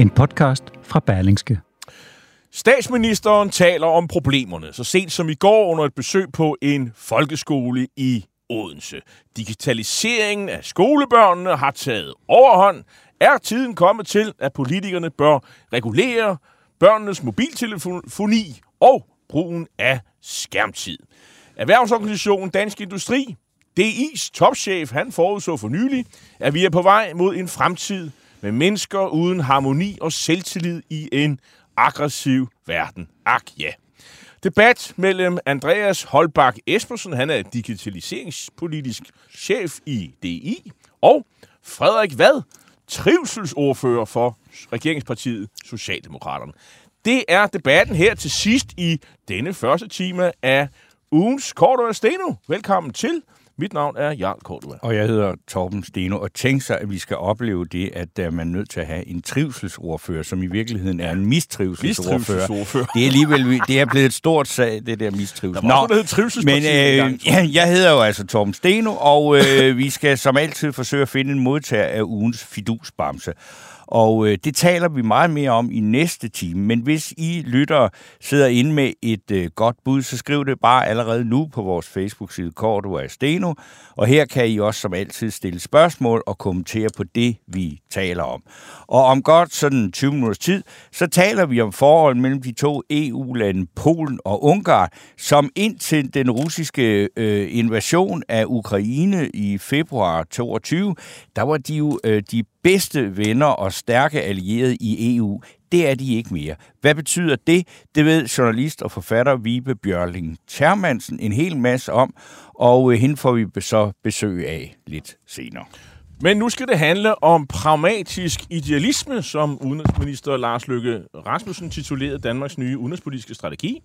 en podcast fra Berlingske. Statsministeren taler om problemerne, så sent som i går under et besøg på en folkeskole i Odense. Digitaliseringen af skolebørnene har taget overhånd. Er tiden kommet til, at politikerne bør regulere børnenes mobiltelefoni og brugen af skærmtid? Erhvervsorganisationen Dansk Industri, DI's topchef, han forudså for nylig, at vi er på vej mod en fremtid med mennesker uden harmoni og selvtillid i en aggressiv verden. Ak ja. Debat mellem Andreas Holbak Espersen, han er digitaliseringspolitisk chef i DI, og Frederik Vad, trivselsordfører for regeringspartiet Socialdemokraterne. Det er debatten her til sidst i denne første time af ugens Kort og Steno. Velkommen til. Mit navn er Jarl Kortua. Og jeg hedder Torben Steno, og tænk sig, at vi skal opleve det, at er man nødt til at have en trivselsordfører, som i virkeligheden er en mistrivselsordfører. Mistrivselsordfører. Det er alligevel det er blevet et stort sag, det der mistrivsel. Noget, der men øh, ja, jeg hedder jo altså Torben Steno, og øh, vi skal som altid forsøge at finde en modtager af ugens fidusbamse. Og øh, det taler vi meget mere om i næste time. Men hvis I lyttere sidder inde med et øh, godt bud, så skriv det bare allerede nu på vores Facebook-side Cordua Steno. Og her kan I også som altid stille spørgsmål og kommentere på det, vi taler om. Og om godt sådan 20 minutters tid, så taler vi om forholdet mellem de to EU-lande, Polen og Ungarn, som indtil den russiske øh, invasion af Ukraine i februar 22, der var de jo øh, de bedste venner og stærke allierede i EU. Det er de ikke mere. Hvad betyder det? Det ved journalist og forfatter Vibe Bjørling Termansen en hel masse om, og øh, hende får vi så besøg af lidt senere. Men nu skal det handle om pragmatisk idealisme, som udenrigsminister Lars Løkke Rasmussen titulerede Danmarks nye udenrigspolitiske strategi.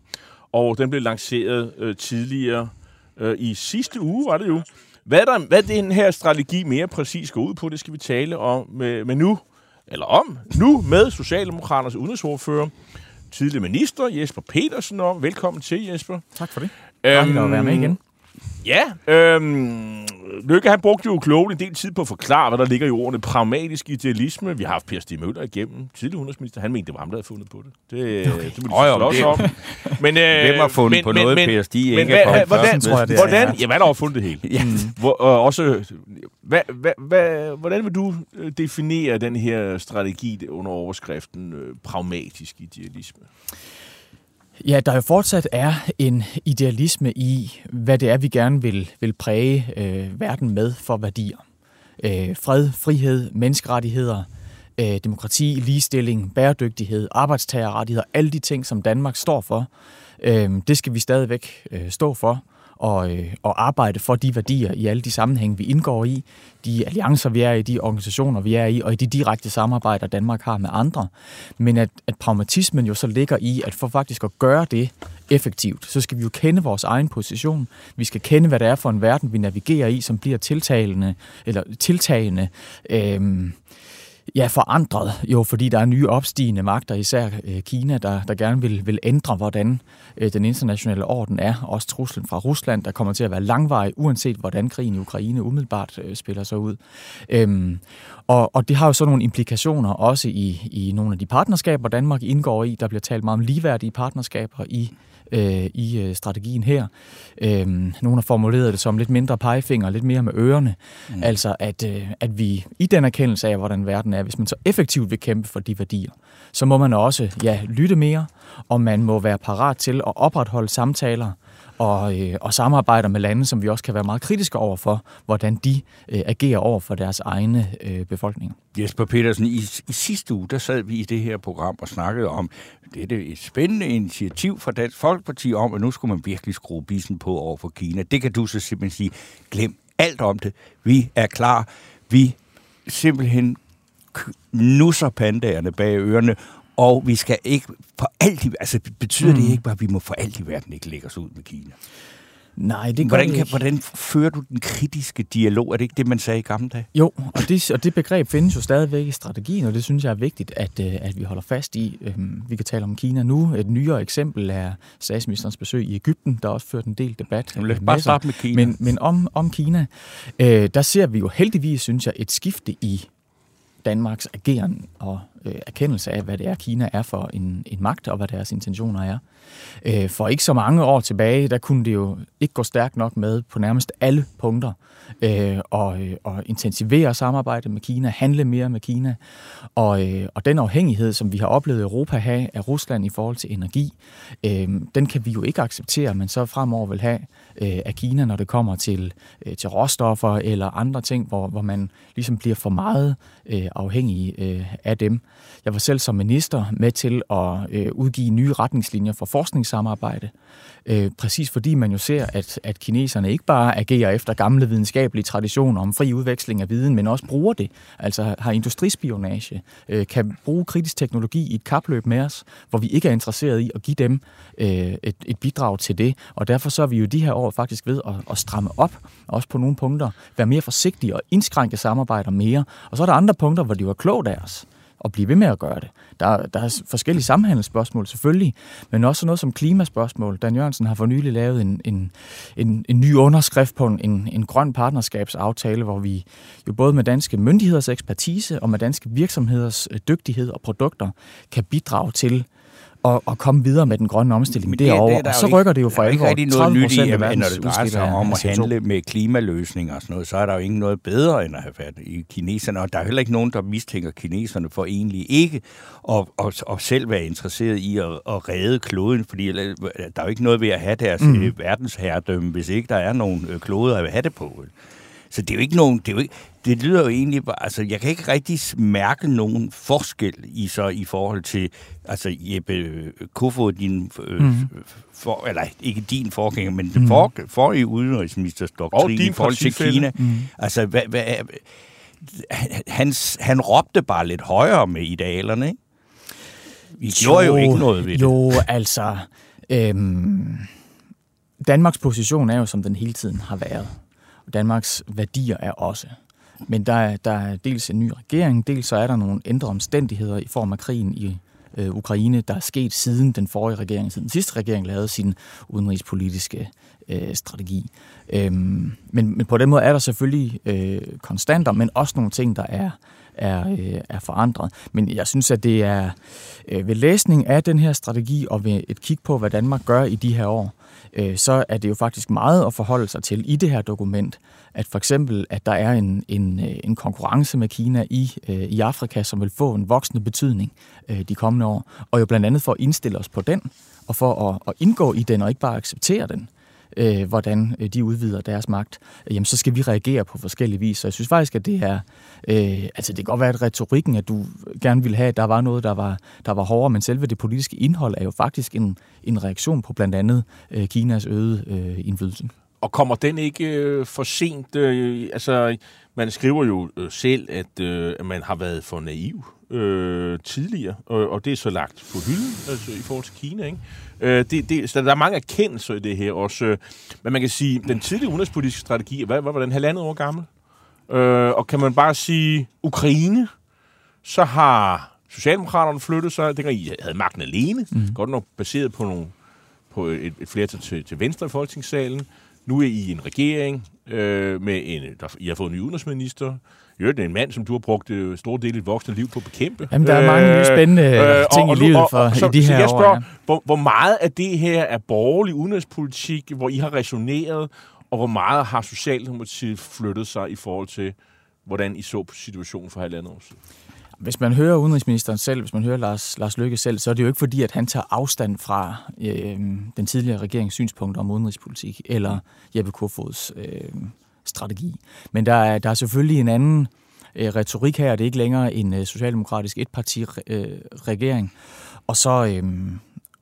Og den blev lanceret øh, tidligere øh, i sidste uge, var det jo. Hvad, der, hvad den her strategi mere præcis går ud på, det skal vi tale om med, med nu, eller om, nu med Socialdemokraternes udenrigsordfører, tidligere minister Jesper Petersen om. Velkommen til, Jesper. Tak for det. Dejligt at være med igen. Ja, øhm, Lykke han brugte jo klogt en del tid på at forklare, hvad der ligger i ordene pragmatisk idealisme. Vi har haft Per Stig Møller igennem, tidligere udenrigsminister. Han mente, det var ham, der havde fundet på det. Det, okay. det vil Åh, jo, også om. Men, øh, Hvem har fundet på noget, Per Stig men ikke er kommet hvordan, tror jeg, det er. hvordan, ja, hvad har fundet det hele? Ja. Hvor, og også, hvad, hvad, hvad, hvordan vil du øh, definere den her strategi under overskriften øh, pragmatisk idealisme? Ja, der jo fortsat er en idealisme i, hvad det er, vi gerne vil, vil præge øh, verden med for værdier. Øh, fred, frihed, menneskerettigheder, øh, demokrati, ligestilling, bæredygtighed, arbejdstagerrettigheder, alle de ting, som Danmark står for, øh, det skal vi stadigvæk øh, stå for og, øh, og arbejde for de værdier i alle de sammenhænge, vi indgår i, de alliancer, vi er i, de organisationer, vi er i, og i de direkte samarbejder, Danmark har med andre. Men at, at pragmatismen jo så ligger i, at for faktisk at gøre det effektivt, så skal vi jo kende vores egen position. Vi skal kende, hvad det er for en verden, vi navigerer i, som bliver tiltalende, eller tiltagende, øh, Ja, forandret jo, fordi der er nye opstigende magter, især øh, Kina, der, der gerne vil, vil ændre, hvordan øh, den internationale orden er. Også truslen fra Rusland, der kommer til at være langvarig, uanset hvordan krigen i Ukraine umiddelbart øh, spiller sig ud. Øhm, og, og det har jo så nogle implikationer også i, i nogle af de partnerskaber, Danmark indgår i. Der bliver talt meget om ligeværdige partnerskaber i øh, i øh, strategien her. Øh, nogle har formuleret det som lidt mindre pegefinger, lidt mere med ørerne. Mm. Altså, at, øh, at vi i den erkendelse af, hvordan verden er, hvis man så effektivt vil kæmpe for de værdier, så må man også ja, lytte mere, og man må være parat til at opretholde samtaler og, øh, og samarbejder med lande, som vi også kan være meget kritiske over for, hvordan de øh, agerer over for deres egne øh, befolkninger. Jesper Petersen, i, i sidste uge, der sad vi i det her program og snakkede om, det er et spændende initiativ fra Dansk Folkeparti om, at nu skulle man virkelig skrue bissen på over for Kina. Det kan du så simpelthen sige, glem alt om det. Vi er klar. Vi simpelthen nusser pandagerne bag ørerne og vi skal ikke for alt i, altså betyder mm. det ikke bare, at vi må for alt i verden ikke lægge os ud med Kina? Nej, det hvordan, kan, ikke. hvordan fører du den kritiske dialog? Er det ikke det, man sagde i gamle dage? Jo, og det, og det begreb findes jo stadigvæk i strategien, og det synes jeg er vigtigt, at, øh, at vi holder fast i. Øhm, Vi kan tale om Kina nu. Et nyere eksempel er statsministerens besøg i Ægypten, der også ført en del debat. Jamen, lad os øh, bare starte med Kina. Men, men om, om Kina, øh, der ser vi jo heldigvis, synes jeg, et skifte i Danmarks ageren og øh, erkendelse af, hvad det er, Kina er for en, en magt, og hvad deres intentioner er. Øh, for ikke så mange år tilbage, der kunne det jo ikke gå stærkt nok med på nærmest alle punkter øh, og, øh, og intensivere samarbejdet med Kina, handle mere med Kina. Og, øh, og den afhængighed, som vi har oplevet Europa have af Rusland i forhold til energi, øh, den kan vi jo ikke acceptere, men så fremover vil have øh, af Kina, når det kommer til, øh, til råstoffer eller andre ting, hvor, hvor man ligesom bliver for meget øh, afhængig øh, af dem. Jeg var selv som minister med til at øh, udgive nye retningslinjer for forskningssamarbejde, øh, præcis fordi man jo ser, at, at kineserne ikke bare agerer efter gamle videnskabelige traditioner om fri udveksling af viden, men også bruger det, altså har industrispionage, øh, kan bruge kritisk teknologi i et kapløb med os, hvor vi ikke er interesseret i at give dem øh, et, et bidrag til det, og derfor så er vi jo de her år faktisk ved at, at stramme op, også på nogle punkter, være mere forsigtige og indskrænke samarbejder mere, og så er der andre punkter, hvor det var klogt af os at blive ved med at gøre det. Der, der er forskellige samhandelsspørgsmål selvfølgelig, men også noget som klimaspørgsmål. Dan Jørgensen har for nylig lavet en, en, en, en ny underskrift på en, en grøn partnerskabsaftale, hvor vi jo både med danske myndigheders ekspertise og med danske virksomheders øh, dygtighed og produkter kan bidrage til at, at komme videre med den grønne omstilling Men det- derovre. det og så ikke- rykker det jo for der er ikke alvor. rigtig noget nyt i, 30% af at når det drejer sig om at CO2. handle med klimaløsninger og sådan noget, så er der jo ikke noget bedre end at have fat i kineserne. Og der er heller ikke nogen, der mistænker kineserne for egentlig ikke at, at, at selv være interesseret i at, at redde kloden, fordi der er jo ikke noget ved at have deres Mm. mm. verdensherredømme, hvis ikke der er nogen øh, kloder at have det på. Så det er jo ikke nogen, det er jo ikke, det lyder jo egentlig bare, altså jeg kan ikke rigtig mærke nogen forskel i så i forhold til, altså Jeppe Kofod, din, øh, Mhm. for, eller ikke din forgænger, men den for, forrige doktrin din i forhold til. Kina. Mhm. Altså, hvad, hvad, er- han, han råbte bare lidt højere med idealerne, ikke? Vi gjorde jo ikke noget ved det. Jo, altså... Øhm, Danmarks position er jo, som den hele tiden har været. Danmarks værdier er også. Men der er, der er dels en ny regering, dels så er der nogle ændrede omstændigheder i form af krigen i øh, Ukraine, der er sket siden den forrige regering, siden den sidste regering lavede sin udenrigspolitiske øh, strategi. Øhm, men, men på den måde er der selvfølgelig øh, konstanter, men også nogle ting, der er, er, øh, er forandret. Men jeg synes, at det er øh, ved læsning af den her strategi og ved et kig på, hvad Danmark gør i de her år, øh, så er det jo faktisk meget at forholde sig til i det her dokument, at for eksempel, at der er en, en, øh, en konkurrence med Kina i, øh, i Afrika, som vil få en voksende betydning øh, de kommende år, og jo blandt andet for at indstille os på den, og for at, at indgå i den og ikke bare acceptere den øh, hvordan øh, de udvider deres magt, øh, jamen så skal vi reagere på forskellige vis. Så jeg synes faktisk, at det er, øh, altså det kan godt være, at retorikken, at du gerne ville have, at der var noget, der var, der var hårdere, men selve det politiske indhold er jo faktisk en, en reaktion på blandt andet øh, Kinas øgede øh, indflydelse. Og kommer den ikke øh, for sent? Øh, altså, man skriver jo øh, selv, at, øh, at man har været for naiv øh, tidligere, og, og det er så lagt på hylden altså, i forhold til Kina. Ikke? Øh, det, det, så der er mange erkendelser i det her også. Øh, men man kan sige, den tidlige udenrigspolitiske strategi, hvad, hvad var den halvandet år gammel? Øh, og kan man bare sige, Ukraine, så har Socialdemokraterne flyttet sig, dengang I havde magten alene, mm. godt nok baseret på, nogle, på et, et flertal til, til venstre i Folketingssalen. Nu er I i en regering øh, med en, der, I har fået en ny udenrigsminister. I øvrigt en mand, som du har brugt øh, store dele af dit voksne liv på at bekæmpe. Jamen, der er mange nye spændende øh, ting i livet for så, i de så her jeg år. spørger, ja. hvor, hvor meget af det her er borgerlig udenrigspolitik, hvor I har resoneret, og hvor meget har Socialdemokratiet flyttet sig i forhold til, hvordan I så på situationen for halvandet år siden? Hvis man hører udenrigsministeren selv, hvis man hører Lars, Lars Løkke selv, så er det jo ikke fordi, at han tager afstand fra øh, den tidligere regerings synspunkter om udenrigspolitik, eller Jeppe Kofods øh, strategi. Men der er, der er selvfølgelig en anden øh, retorik her. Det er ikke længere en øh, socialdemokratisk etpartiregering, og så... Øh,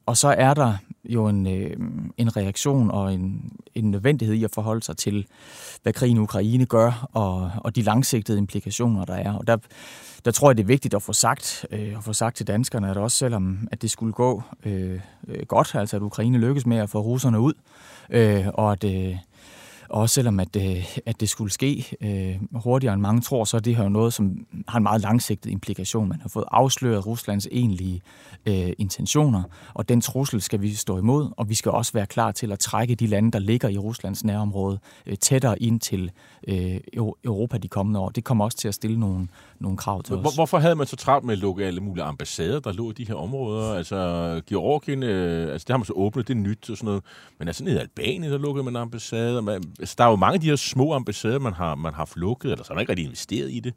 og så er der jo en, øh, en reaktion og en, en nødvendighed i at forholde sig til, hvad krigen i Ukraine gør, og, og de langsigtede implikationer, der er. Og der, der tror jeg, det er vigtigt at få sagt, øh, at få sagt til danskerne, at også selvom at det skulle gå øh, øh godt, altså at Ukraine lykkes med at få russerne ud, øh, og at... Øh, også selvom at, øh, at det skulle ske øh, hurtigere end mange tror, så er det her noget, som har en meget langsigtet implikation. Man har fået afsløret Ruslands egentlige øh, intentioner, og den trussel skal vi stå imod, og vi skal også være klar til at trække de lande, der ligger i Ruslands nærområde, øh, tættere ind til øh, Europa de kommende år. Det kommer også til at stille nogle, nogle krav til os. Hvorfor havde man så travlt med at lukke alle mulige ambassader, der lå i de her områder? Altså, Georgien, øh, altså det har man så åbnet, det er nyt og sådan noget. Men altså nede i Albanien, der lukkede man ambassader. Man, altså, der er jo mange af de her små ambassader, man har, man har lukket, eller så har man ikke rigtig investeret i det.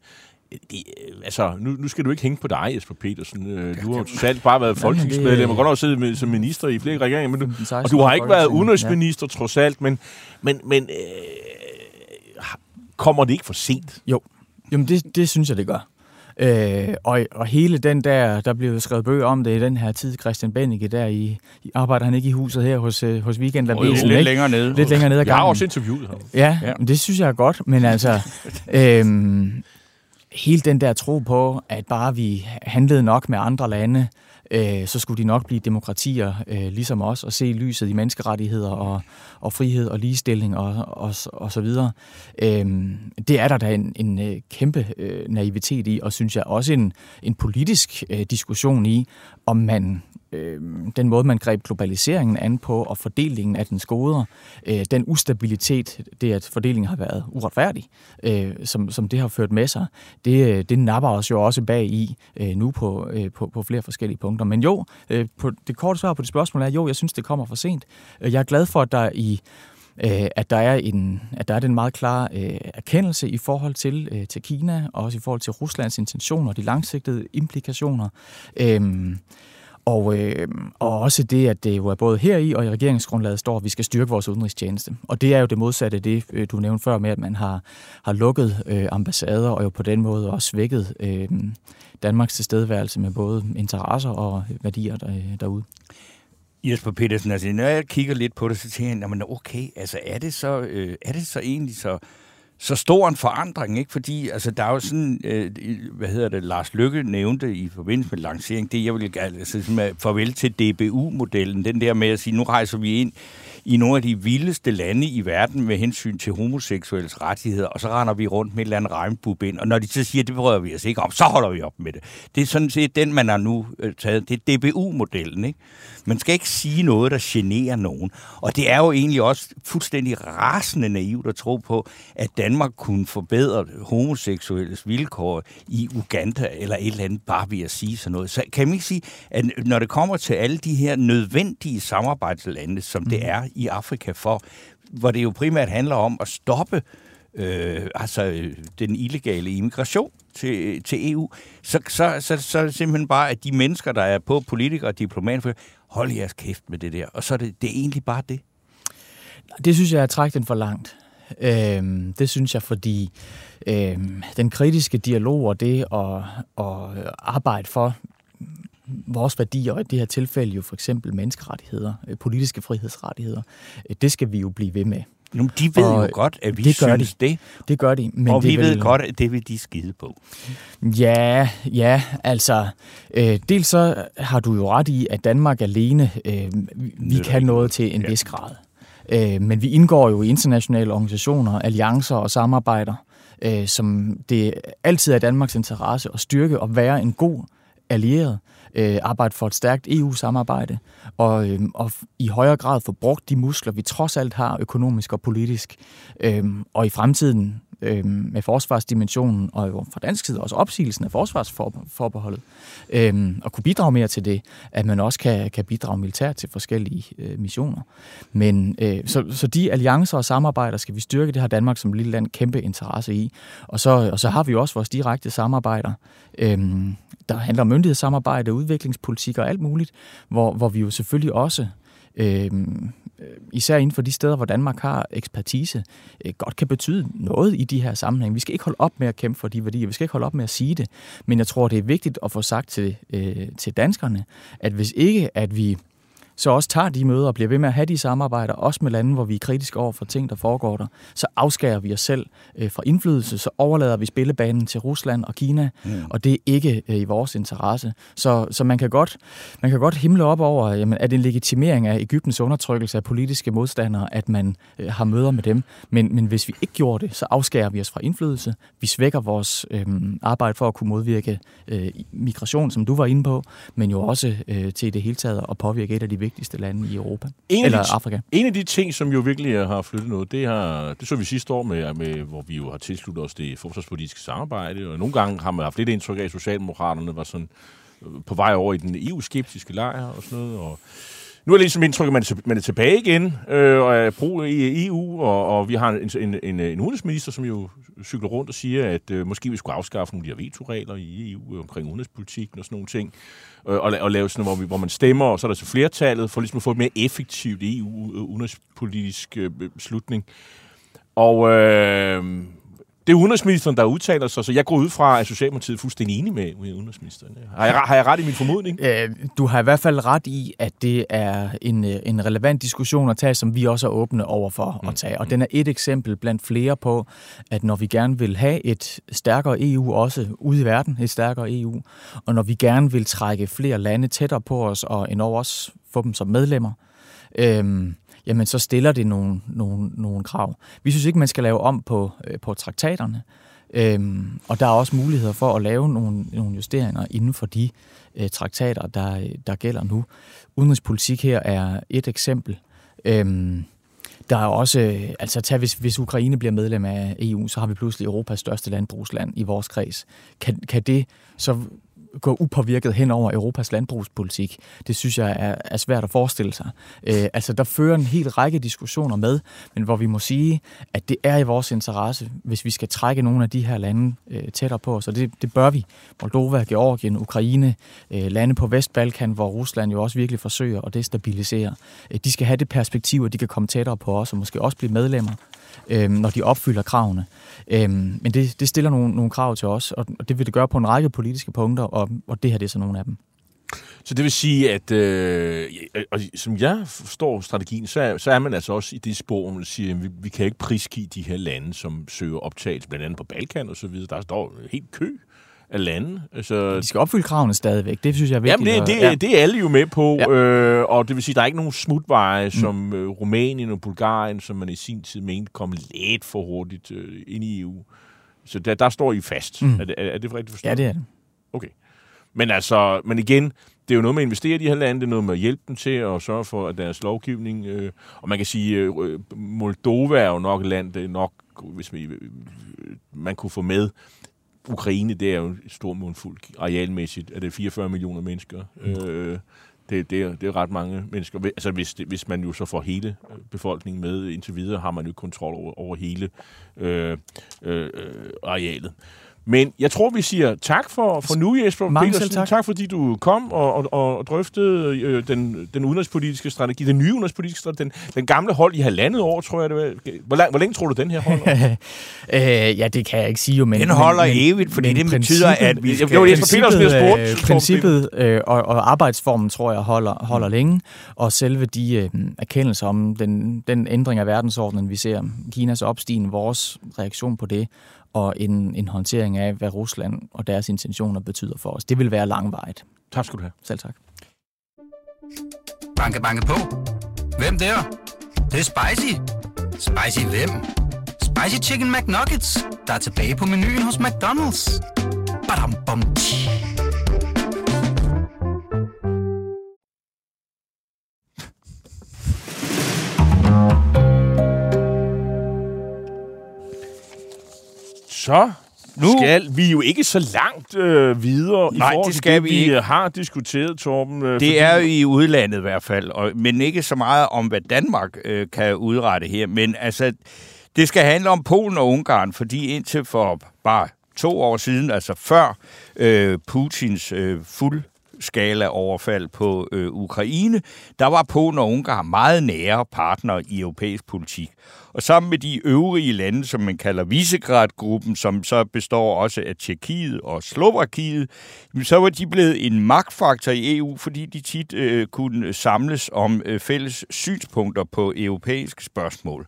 Det, altså, nu, nu skal du ikke hænge på dig, Jesper Petersen. Øh, du har jo selv bare været folketingsmedlem, og godt nok siddet med, som minister i flere regeringer, men du, og du har ikke været udenrigsminister, ja. trods alt, men, men, men øh, kommer det ikke for sent? Jo, Jamen det, det synes jeg, det gør. Øh, og, og hele den der, der blev skrevet bøger om det i den her tid, Christian Bennike, der i, i arbejder han ikke i huset her hos, øh, hos Weekend oh, lidt ikke? længere nede. Lidt længere nede af gangen. Jeg har også interviewet ham. Ja, ja. det synes jeg er godt, men altså, øhm, hele den der tro på, at bare vi handlede nok med andre lande, øh, så skulle de nok blive demokratier øh, ligesom os, og se lyset i menneskerettigheder og, og frihed og ligestilling og, og, og så videre. Øh, det er der da en, en øh, kæmpe øh, naivitet i, og synes jeg også en, en politisk øh, diskussion i, om man øh, den måde, man greb globaliseringen an på, og fordelingen af dens goder, øh, den ustabilitet, det at fordelingen har været uretfærdig, øh, som, som det har ført med sig, det, øh, det napper os jo også bag i øh, nu på, øh, på, på flere forskellige punkter. Men jo, øh, på, det korte svar på det spørgsmål er, jo, jeg synes, det kommer for sent. Øh, jeg er glad for, at der i øh, at der er en at der er den meget klare øh, erkendelse i forhold til øh, til Kina og også i forhold til Ruslands intentioner og de langsigtede implikationer. Øh, og, øh, og også det, at det jo er både her i og i regeringsgrundlaget står, at vi skal styrke vores udenrigstjeneste. Og det er jo det modsatte det, øh, du nævnte før med, at man har, har lukket øh, ambassader og jo på den måde også svækket øh, Danmarks tilstedeværelse med både interesser og værdier der, øh, derude. Jesper Petersen, altså når jeg kigger lidt på det, så tænker jeg, okay, altså er det så, øh, er det så egentlig så så stor en forandring, ikke? Fordi altså, der er jo sådan, øh, hvad hedder det, Lars Lykke nævnte i forbindelse med lancering, det jeg vil altså, farvel til DBU-modellen, den der med at sige, nu rejser vi ind i nogle af de vildeste lande i verden med hensyn til homoseksuelles rettigheder, og så render vi rundt med et eller andet regnbub ind, og når de så siger, det prøver vi os ikke om, så holder vi op med det. Det er sådan set den, man har nu øh, taget. Det er DBU-modellen, ikke? Man skal ikke sige noget, der generer nogen. Og det er jo egentlig også fuldstændig rasende naivt at tro på, at Danmark kunne forbedre homoseksuelles vilkår i Uganda eller et eller andet, bare ved at sige sådan noget. Så kan man ikke sige, at når det kommer til alle de her nødvendige samarbejdslande, som det mm. er i Afrika for, hvor det jo primært handler om at stoppe øh, altså den illegale immigration til, til EU, så, så, så, så er det simpelthen bare, at de mennesker, der er på politikere og diplomater, hold jeres kæft med det der. Og så er det, det er egentlig bare det. Det synes jeg er trækt den for langt. Øhm, det synes jeg, fordi øhm, den kritiske dialog og det at, at arbejde for vores værdier, og i det her tilfælde jo for eksempel menneskerettigheder, øh, politiske frihedsrettigheder, øh, det skal vi jo blive ved med. Nu, de ved og jo godt, at vi det gør synes de. det. Det gør de. Men og det vi ved godt, at det vil de skide på. Ja, ja, altså, øh, dels så har du jo ret i, at Danmark alene, øh, vi kan noget til en ja. vis grad. Øh, men vi indgår jo i internationale organisationer, alliancer og samarbejder, øh, som det altid er Danmarks interesse at styrke og være en god allieret øh, arbejde for et stærkt EU-samarbejde, og, øh, og i højere grad få brugt de muskler, vi trods alt har økonomisk og politisk. Øh, og i fremtiden øh, med forsvarsdimensionen, og jo fra dansk side også opsigelsen af forsvarsforbeholdet, øh, og kunne bidrage mere til det, at man også kan, kan bidrage militært til forskellige øh, missioner. Men øh, så, så de alliancer og samarbejder skal vi styrke, det har Danmark som lille land kæmpe interesse i. Og så, og så har vi jo også vores direkte samarbejder, øh, der handler om myndighedssamarbejde, udviklingspolitik og alt muligt, hvor, hvor vi jo selvfølgelig også Øhm, øh, især inden for de steder, hvor Danmark har ekspertise, øh, godt kan betyde noget i de her sammenhænge. Vi skal ikke holde op med at kæmpe for de værdier, vi skal ikke holde op med at sige det, men jeg tror, det er vigtigt at få sagt til, øh, til danskerne, at hvis ikke at vi så også tager de møder og bliver ved med at have de samarbejder, også med lande, hvor vi er kritiske over for ting, der foregår der, så afskærer vi os selv øh, fra indflydelse, så overlader vi spillebanen til Rusland og Kina, mm. og det er ikke øh, i vores interesse. Så, så man, kan godt, man kan godt himle op over, jamen, at en legitimering af Ægyptens undertrykkelse af politiske modstandere, at man øh, har møder med dem. Men, men hvis vi ikke gjorde det, så afskærer vi os fra indflydelse. Vi svækker vores øh, arbejde for at kunne modvirke øh, migration, som du var inde på, men jo også øh, til det hele taget at påvirke et af de vigtigste lande i Europa. En eller af de, Afrika. En af de ting, som jo virkelig har flyttet noget, det, har, det så vi sidste år, med, med, hvor vi jo har tilsluttet os det forsvarspolitiske samarbejde, og nogle gange har man haft lidt indtryk af, at Socialdemokraterne var sådan øh, på vej over i den EU-skeptiske lejr og sådan noget, og nu er det ligesom indtryk, at man, man er tilbage igen øh, og er brug i EU, og, og vi har en, en, en, en udenrigsminister, som jo cykler rundt og siger, at øh, måske vi skulle afskaffe nogle af de her veto-regler i EU omkring udenrigspolitikken og sådan nogle ting, øh, og, og lave sådan hvor, vi, hvor man stemmer, og så er der så flertallet, for ligesom at få et mere effektivt EU-udenrigspolitisk øh, øh, beslutning. Og øh, det er udenrigsministeren, der udtaler sig, så jeg går ud fra, at Socialdemokratiet er fuldstændig enig med udenrigsministeren. Har jeg, har jeg ret i min formodning? Øh, du har i hvert fald ret i, at det er en, øh, en relevant diskussion at tage, som vi også er åbne over for at tage. Og den er et eksempel blandt flere på, at når vi gerne vil have et stærkere EU også ude i verden, et stærkere EU, og når vi gerne vil trække flere lande tættere på os, og endnu også få dem som medlemmer, øhm, jamen så stiller det nogle, nogle, nogle krav. Vi synes ikke, man skal lave om på, øh, på traktaterne, øhm, og der er også muligheder for at lave nogle, nogle justeringer inden for de øh, traktater, der, der gælder nu. Udenrigspolitik her er et eksempel. Øhm, der er også, øh, altså tag, hvis, hvis Ukraine bliver medlem af EU, så har vi pludselig Europas største landbrugsland i vores kreds. Kan, kan det så gå upåvirket hen over Europas landbrugspolitik. Det synes jeg er, er svært at forestille sig. Øh, altså, der fører en hel række diskussioner med, men hvor vi må sige, at det er i vores interesse, hvis vi skal trække nogle af de her lande øh, tættere på os, og det, det bør vi. Moldova, Georgien, Ukraine, øh, lande på Vestbalkan, hvor Rusland jo også virkelig forsøger at destabilisere. Øh, de skal have det perspektiv, at de kan komme tættere på os, og måske også blive medlemmer øh, når de opfylder kravene. Øh, men det, det stiller nogle, nogle krav til os, og, og det vil det gøre på en række politiske punkter, og, og det her det er så nogle af dem. Så det vil sige, at øh, og som jeg forstår strategien, så er, så er man altså også i det spor, hvor man siger, at vi, vi kan ikke prisgive de her lande, som søger optagelse, blandt andet på Balkan og så videre. Der står helt kø af lande. Altså, de skal opfylde kravene stadigvæk. Det synes jeg er vigtigt. Jamen, det, det, ja. det er alle jo med på. Ja. Øh, og det vil sige, at der er ikke nogen smutveje, mm. som øh, Rumænien og Bulgarien, som man i sin tid mente kom lidt for hurtigt øh, ind i EU. Så der, der står I fast. Mm. Er, det, er, er det rigtigt forstået? Ja, det er det. Okay. Men altså, men igen, det er jo noget med at investere i de her lande, det er noget med at hjælpe dem til at sørge for, at deres lovgivning, øh, og man kan sige, øh, Moldova er jo nok et land, det er nok, hvis man, øh, man kunne få med, Ukraine, det er jo et stort mundfuld arealmæssigt, er det 44 millioner mennesker. Mm. Øh, det, det, er, det er ret mange mennesker. Altså hvis, det, hvis man jo så får hele øh, befolkningen med indtil videre, har man jo kontrol over, over hele øh, øh, arealet. Men jeg tror, vi siger tak for, for nu, Jesper Mange Petersen. Tak. tak, fordi du kom og, og, og drøftede øh, den, den udenrigspolitiske strategi, den nye udenrigspolitiske strategi, den, den gamle hold i halvandet år, tror jeg det var. Hvor, lang, hvor længe tror du, den her holder? øh, ja, det kan jeg ikke sige jo, men... Den holder men, evigt, fordi det betyder, at vi skal... Jo, Jesper Petersen bliver spurgt. Øh, princippet øh, og, og arbejdsformen, tror jeg, holder, holder mm. længe, og selve de øh, erkendelser om den, den ændring af verdensordenen, vi ser, Kinas opstigen, vores reaktion på det, og en, en håndtering af, hvad Rusland og deres intentioner betyder for os. Det vil være langvejt. Tak skal du have. Selv tak. Banke, banke på. Hvem der? Det, det er spicy. Spicy hvem? Spicy Chicken McNuggets, der er tilbage på menuen hos McDonald's. Badum, bom, tji. Så nu skal vi jo ikke så langt øh, videre Nej, i forhold det skal til vi det, vi ikke. har diskuteret, Torben. Øh, Det fordi- er jo i udlandet i hvert fald, og, men ikke så meget om, hvad Danmark øh, kan udrette her. Men altså, det skal handle om Polen og Ungarn, fordi indtil for bare to år siden, altså før øh, Putins øh, fuld skala overfald på øh, Ukraine, der var Polen og Ungarn meget nære partnere i europæisk politik. Og sammen med de øvrige lande, som man kalder Visegrad-gruppen, som så består også af Tjekkiet og Slovakiet, så var de blevet en magtfaktor i EU, fordi de tit øh, kunne samles om øh, fælles synspunkter på europæiske spørgsmål.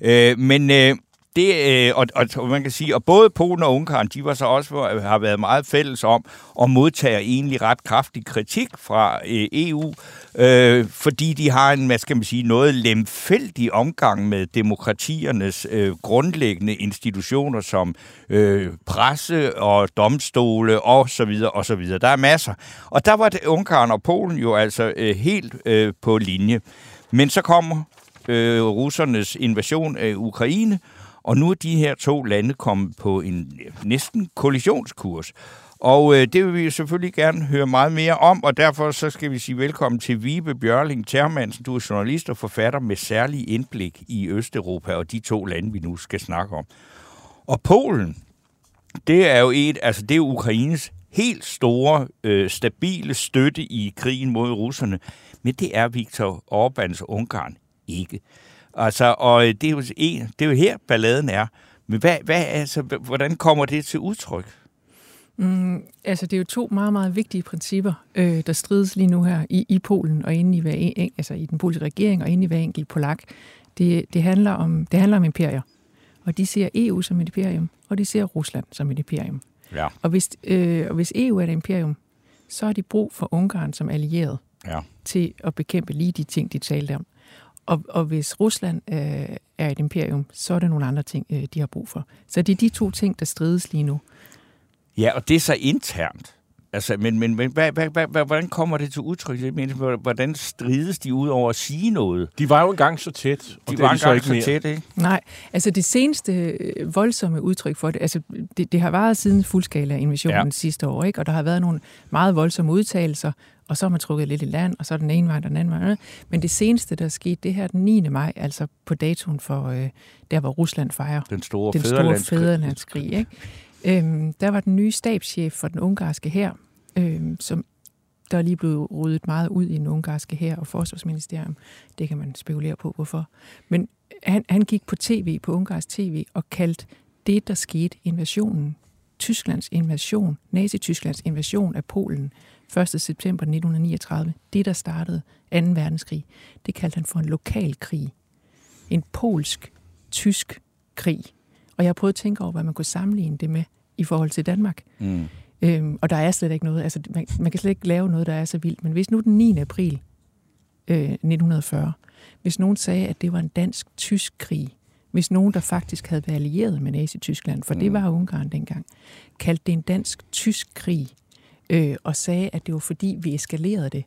Øh, men øh, det, øh, og, og, man kan sige, og både Polen og Ungarn, de var så også øh, har været meget fælles om og modtager egentlig ret kraftig kritik fra øh, EU, øh, fordi de har en, hvad skal man sige, noget lemfældig omgang med demokratiernes øh, grundlæggende institutioner som øh, presse og domstole og så videre og så videre. Der er masser. Og der var det Ungarn og Polen jo altså øh, helt øh, på linje. Men så kommer øh, russernes invasion af Ukraine, og nu er de her to lande kommet på en næsten kollisionskurs. Og øh, det vil vi selvfølgelig gerne høre meget mere om, og derfor så skal vi sige velkommen til Vibe Bjørling Termansen. Du er journalist og forfatter med særlig indblik i Østeuropa og de to lande, vi nu skal snakke om. Og Polen, det er jo et, altså det er Ukraines helt store, øh, stabile støtte i krigen mod russerne, men det er Viktor Orbáns Ungarn ikke. Altså, og det er, jo, det er jo her, balladen er. Men hvad, hvad, altså, hvordan kommer det til udtryk? Mm, altså, det er jo to meget, meget vigtige principper, øh, der strides lige nu her i, i Polen og inde i, hver en, altså i den polske regering og inde i hver enkelt polak. Det, det, handler om, det handler om imperier. Og de ser EU som et imperium, og de ser Rusland som et imperium. Ja. Og, hvis, øh, og hvis EU er et imperium, så har de brug for Ungarn som allieret ja. til at bekæmpe lige de ting, de talte om. Og, og hvis Rusland øh, er et imperium, så er det nogle andre ting, øh, de har brug for. Så det er de to ting, der strides lige nu. Ja, og det er så internt. Altså, men, men, men hvad, hvad, hvad, hvordan kommer det til udtryk? Hvordan strides de ud over at sige noget? De var jo engang så tæt. Og de var engang så, så tæt, ikke? Nej, altså det seneste øh, voldsomme udtryk for det, altså det, det har varet siden fuldskala invasionen ja. sidste år, ikke? og der har været nogle meget voldsomme udtalelser, og så har man trukket lidt i land, og så er den ene vej, og den anden vej. Men det seneste, der skete, det her den 9. maj, altså på datoen for øh, der, hvor Rusland fejrer den store, den store fæderlandskrig. Ikke? Øhm, der var den nye stabschef for den ungarske her, øhm, som der er lige blevet ryddet meget ud i den ungarske her og forsvarsministerium. Det kan man spekulere på, hvorfor. Men han, han gik på tv, på ungarsk tv, og kaldte det, der skete, invasionen, Tysklands invasion, Nazi-Tysklands invasion af Polen, 1. september 1939, det der startede 2. verdenskrig, det kaldte han for en lokal krig. En polsk-tysk krig. Og jeg har prøvet at tænke over, hvad man kunne sammenligne det med i forhold til Danmark. Mm. Øhm, og der er slet ikke noget, altså man, man kan slet ikke lave noget, der er så vildt. Men hvis nu den 9. april øh, 1940, hvis nogen sagde, at det var en dansk-tysk krig, hvis nogen, der faktisk havde været allieret med Nazi-Tyskland, for mm. det var Ungarn dengang, kaldte det en dansk-tysk krig, øh, og sagde, at det var fordi, vi eskalerede det,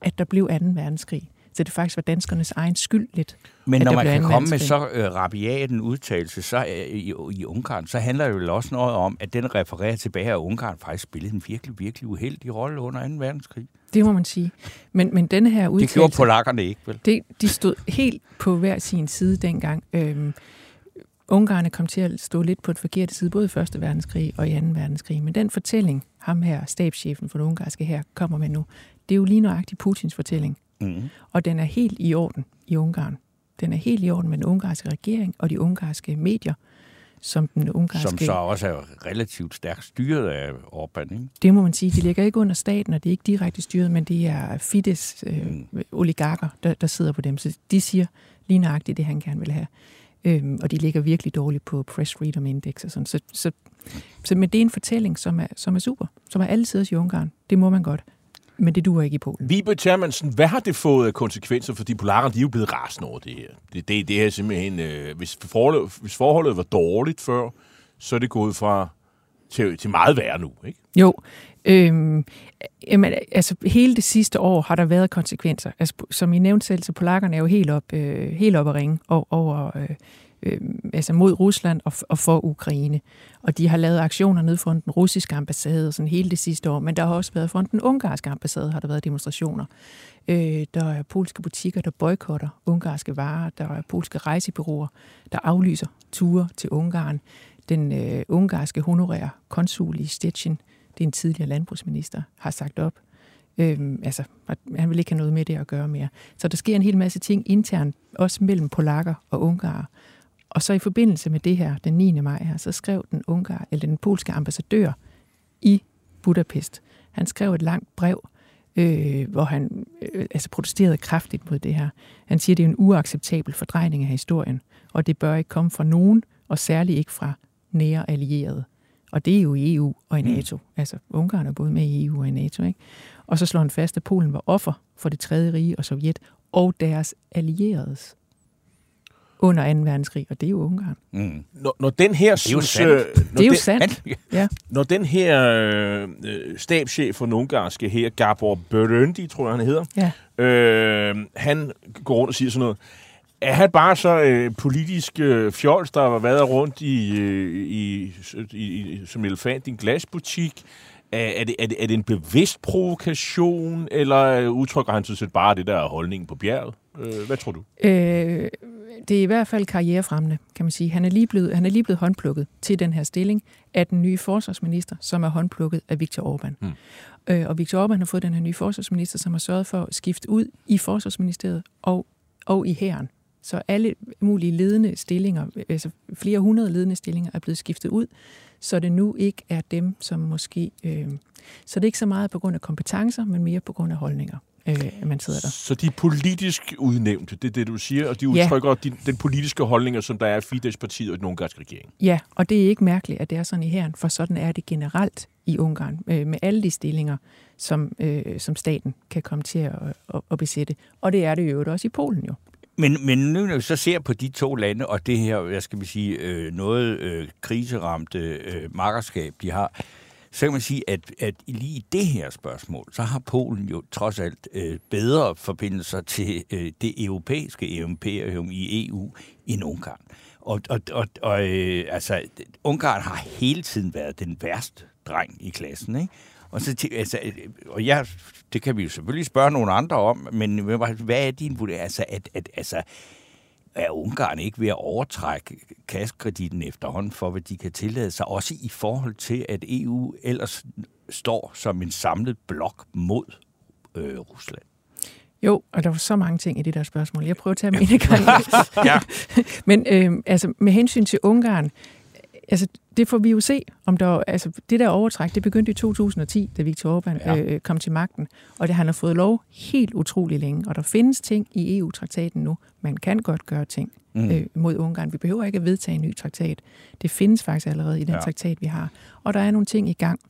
at der blev 2. verdenskrig. Så det faktisk var danskernes egen skyld lidt. Men når man kan komme med så øh, rabiat en udtalelse så, øh, i, i Ungarn, så handler det jo også noget om, at den refererer tilbage, at Ungarn faktisk spillede en virkelig, virkelig uheldig rolle under 2. verdenskrig. Det må man sige. Men, men denne her udtalelse... Det gjorde polakkerne ikke, vel? Det, de stod helt på hver sin side dengang. Øhm, Ungarne kom til at stå lidt på et forkert side, både i 1. verdenskrig og i 2. verdenskrig. Men den fortælling, ham her, stabschefen for den ungarske her, kommer med nu, det er jo lige nøjagtigt Putins fortælling. Mm. Og den er helt i orden i Ungarn. Den er helt i orden med den ungarske regering og de ungarske medier, som den ungarske... Som så også er relativt stærkt styret af Orbán, ikke? Det må man sige. De ligger ikke under staten, og det er ikke direkte styret, men det er Fidesz øh, mm. oligarker, der, der sidder på dem. Så de siger lige nøjagtigt det, han gerne vil have. Øhm, og de ligger virkelig dårligt på Press Freedom Index og sådan. Så, så, så men det er en fortælling, som er, som er super, som er altid i Ungarn. Det må man godt. Men det duer ikke i Polen. Vibe Thermansen, hvad har det fået af konsekvenser? Fordi polakkerne, de er jo blevet rasende over det her. Det, det, det er simpelthen... Øh, hvis, forholdet, hvis forholdet var dårligt før, så er det gået fra til, til meget værre nu, ikke? Jo. Øhm, jamen, altså, hele det sidste år har der været konsekvenser. Altså, som I nævnte selv, så polakkerne er jo helt op, øh, helt op at ringe over, øh, øh, altså mod Rusland og, og for Ukraine. Og de har lavet aktioner ned for den russiske ambassade sådan hele det sidste år, men der har også været for den ungarske ambassade, har der været demonstrationer. Øh, der er polske butikker, der boykotter ungarske varer. Der er polske rejsebyråer, der aflyser ture til Ungarn. Den øh, ungarske honorære konsul i Stettin, det er en tidligere landbrugsminister, har sagt op. Øhm, altså, han vil ikke have noget med det at gøre mere. Så der sker en hel masse ting internt, også mellem polakker og ungarer. Og så i forbindelse med det her, den 9. maj her, så skrev den, ungar, eller den polske ambassadør i Budapest, han skrev et langt brev, øh, hvor han øh, altså protesterede kraftigt mod det her. Han siger, at det er en uacceptabel fordrejning af historien, og det bør ikke komme fra nogen, og særligt ikke fra nære allierede. Og det er jo i EU og i mm. NATO. Mm. Altså, Ungarn er både med i EU og i NATO. Ikke? Og så slår han fast, at Polen var offer for det tredje rige og Sovjet og deres allieredes under 2. verdenskrig, og det er jo Ungarn. Mm. Når, når den her... Det er jo sandt. Øh, det er jo sandt, ja. Når den her øh, stabschef for den ungarske her, Gabor Börendi, tror jeg, han hedder, ja. øh, han går rundt og siger sådan noget, er han bare så øh, politisk øh, fjols, der har været rundt i, øh, i, i, i, som elefant i en glasbutik? Er, er, det, er, det, er det en bevidst provokation, eller udtrykker han set bare det der holdning på bjerget? Øh, hvad tror du? Øh, det er i hvert fald karrierefremmende, kan man sige. Han er, lige blevet, han er lige blevet håndplukket til den her stilling af den nye forsvarsminister, som er håndplukket af Viktor Orbán. Hmm. Øh, og Viktor Orbán har fået den her nye forsvarsminister, som har sørget for at skifte ud i forsvarsministeriet og, og i hæren. Så alle mulige ledende stillinger, altså flere hundrede ledende stillinger, er blevet skiftet ud, så det nu ikke er dem, som måske... Øh, så det er ikke så meget på grund af kompetencer, men mere på grund af holdninger øh, man sidder der. Så de er politisk udnævnte, det er det, du siger, og de udtrykker ja. de, den politiske holdninger, som der er i Fidesz-partiet og den ungarske regering. Ja, og det er ikke mærkeligt, at det er sådan i herren, for sådan er det generelt i Ungarn, øh, med alle de stillinger, som, øh, som staten kan komme til at, at, at besætte. Og det er det jo også i Polen jo. Men, men nu når vi så ser på de to lande, og det her, jeg skal sige, øh, noget øh, kriseramte øh, markerskab, de har, så kan man sige, at, at lige i det her spørgsmål, så har Polen jo trods alt øh, bedre forbindelser til øh, det europæiske imperium i EU end Ungarn. Og, og, og, og øh, altså, Ungarn har hele tiden været den værste dreng i klassen, ikke? Og, så, altså, øh, og ja, det kan vi jo selvfølgelig spørge nogle andre om, men hvad er din vurdering? Altså, at, at, altså, er Ungarn ikke ved at overtrække kaskreditten efterhånden for, hvad de kan tillade sig, også i forhold til, at EU ellers står som en samlet blok mod øh, Rusland? Jo, og der var så mange ting i det der spørgsmål. Jeg prøver at tage dem gang. ja. Men øh, altså, med hensyn til Ungarn, altså, det får vi jo se, om der, altså, det der overtræk, det begyndte i 2010, da Viktor Orbán ja. øh, kom til magten, og det han har fået lov helt utrolig længe, og der findes ting i EU-traktaten nu, man kan godt gøre ting mm. øh, mod Ungarn. Vi behøver ikke at vedtage en ny traktat. Det findes faktisk allerede i den ja. traktat, vi har. Og der er nogle ting i gang.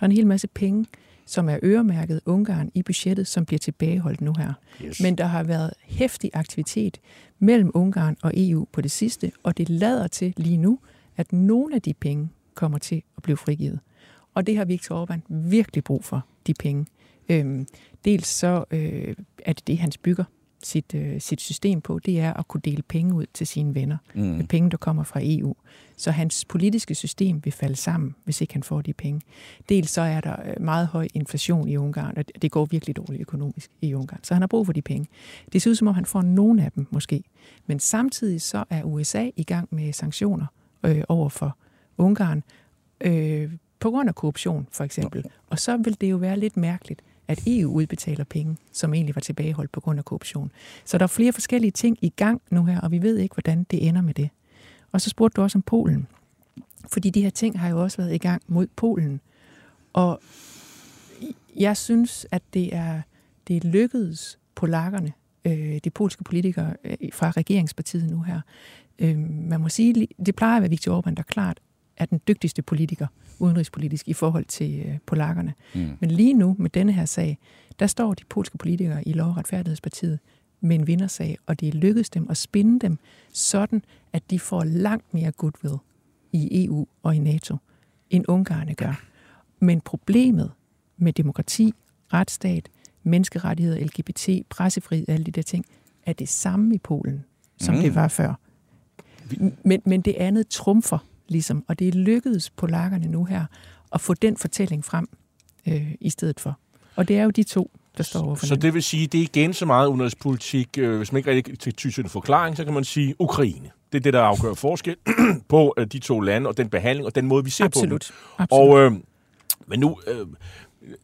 Der er en hel masse penge, som er øremærket Ungarn i budgettet, som bliver tilbageholdt nu her. Yes. Men der har været hæftig aktivitet mellem Ungarn og EU på det sidste, og det lader til lige nu, at nogle af de penge kommer til at blive frigivet. Og det har Viktor Orbán virkelig brug for, de penge. Øhm, dels så øh, er det det, han bygger sit, øh, sit system på, det er at kunne dele penge ud til sine venner. Mm. Med penge, der kommer fra EU. Så hans politiske system vil falde sammen, hvis ikke han får de penge. Dels så er der øh, meget høj inflation i Ungarn, og det går virkelig dårligt økonomisk i Ungarn. Så han har brug for de penge. Det ser ud som om, han får nogle af dem måske. Men samtidig så er USA i gang med sanktioner øh, over for Ungarn, øh, på grund af korruption for eksempel. Og så vil det jo være lidt mærkeligt, at EU udbetaler penge, som egentlig var tilbageholdt på grund af korruption. Så der er flere forskellige ting i gang nu her, og vi ved ikke, hvordan det ender med det. Og så spurgte du også om Polen. Fordi de her ting har jo også været i gang mod Polen. Og jeg synes, at det er, det er lykkedes polakkerne, øh, de polske politikere øh, fra regeringspartiet nu her, øh, man må sige, det plejer at være Viktor Orbán, der klart er den dygtigste politiker udenrigspolitisk i forhold til øh, polakkerne. Mm. Men lige nu med denne her sag, der står de polske politikere i Lov- og Retfærdighedspartiet med en vindersag, og det er lykkedes dem at spinde dem sådan, at de får langt mere goodwill i EU og i NATO, end Ungarne gør. Men problemet med demokrati, retsstat, menneskerettigheder, LGBT, pressefrihed, alle de der ting, er det samme i Polen, som mm. det var før. Men, men det andet trumfer ligesom, og det er lykkedes polakkerne nu her at få den fortælling frem øh, i stedet for. Og det er jo de to, der står overfor Så det vil sige, det er igen så meget udenrigspolitik. Øh, hvis man ikke rigtig til en forklaring, så kan man sige Ukraine. Det er det, der afgør forskel på øh, de to lande, og den behandling, og den måde, vi ser Absolut. på dem. Absolut. Og øh, Men nu, øh,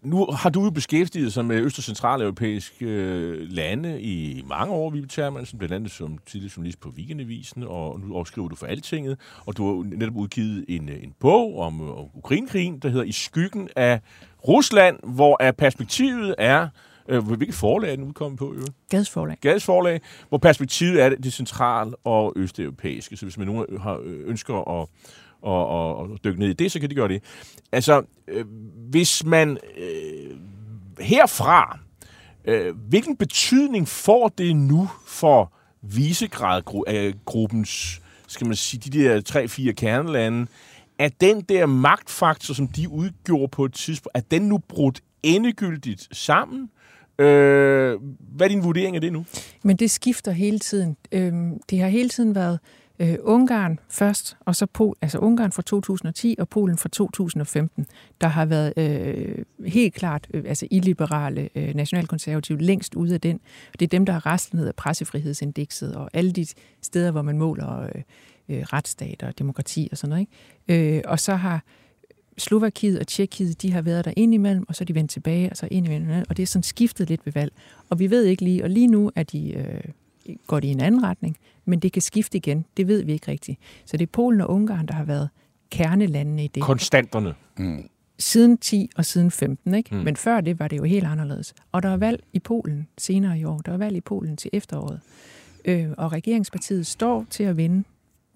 nu har du jo beskæftiget sig med øst- og centraleuropæiske øh, lande i mange år, Vibe Termansen, blandt andet som tidligere journalist på Weekendavisen, og nu skriver du for Altinget, og du har netop udgivet en, en bog om, om Ukrainekrigen, der hedder I skyggen af Rusland, hvor er perspektivet er, øh, hvilket forlag er den udkommet på? Øh? Gades forlag. Forlag, hvor perspektivet er det, det central- og østeuropæiske. Så hvis man nu har ønsker at og, og, og dykke ned i det, så kan de gøre det. Altså, øh, hvis man øh, herfra, øh, hvilken betydning får det nu for visegradgruppens, skal man sige, de der tre-fire kernelande, at den der magtfaktor, som de udgjorde på et tidspunkt, at den nu brudt endegyldigt sammen? Øh, hvad er din vurdering af det nu? Men det skifter hele tiden. Øh, det har hele tiden været øh, Ungarn først, og så Pol, altså Ungarn fra 2010 og Polen fra 2015, der har været øh, helt klart øh, altså illiberale øh, nationalkonservative længst ude af den. Det er dem, der har restlet ned af pressefrihedsindekset og alle de steder, hvor man måler øh, øh, retsstat og demokrati og sådan noget. Ikke? Øh, og så har Slovakiet og Tjekkiet, de har været der ind imellem, og så er de vendt tilbage, og så indimellem, og det er sådan skiftet lidt ved valg. Og vi ved ikke lige, og lige nu er de, øh, går de i en anden retning, men det kan skifte igen. Det ved vi ikke rigtigt. Så det er Polen og Ungarn, der har været kernelandene i det. Konstanterne. Mm. Siden 10 og siden 15, ikke? Mm. Men før det var det jo helt anderledes. Og der er valg i Polen senere i år. Der er valg i Polen til efteråret. Øh, og regeringspartiet står til at vinde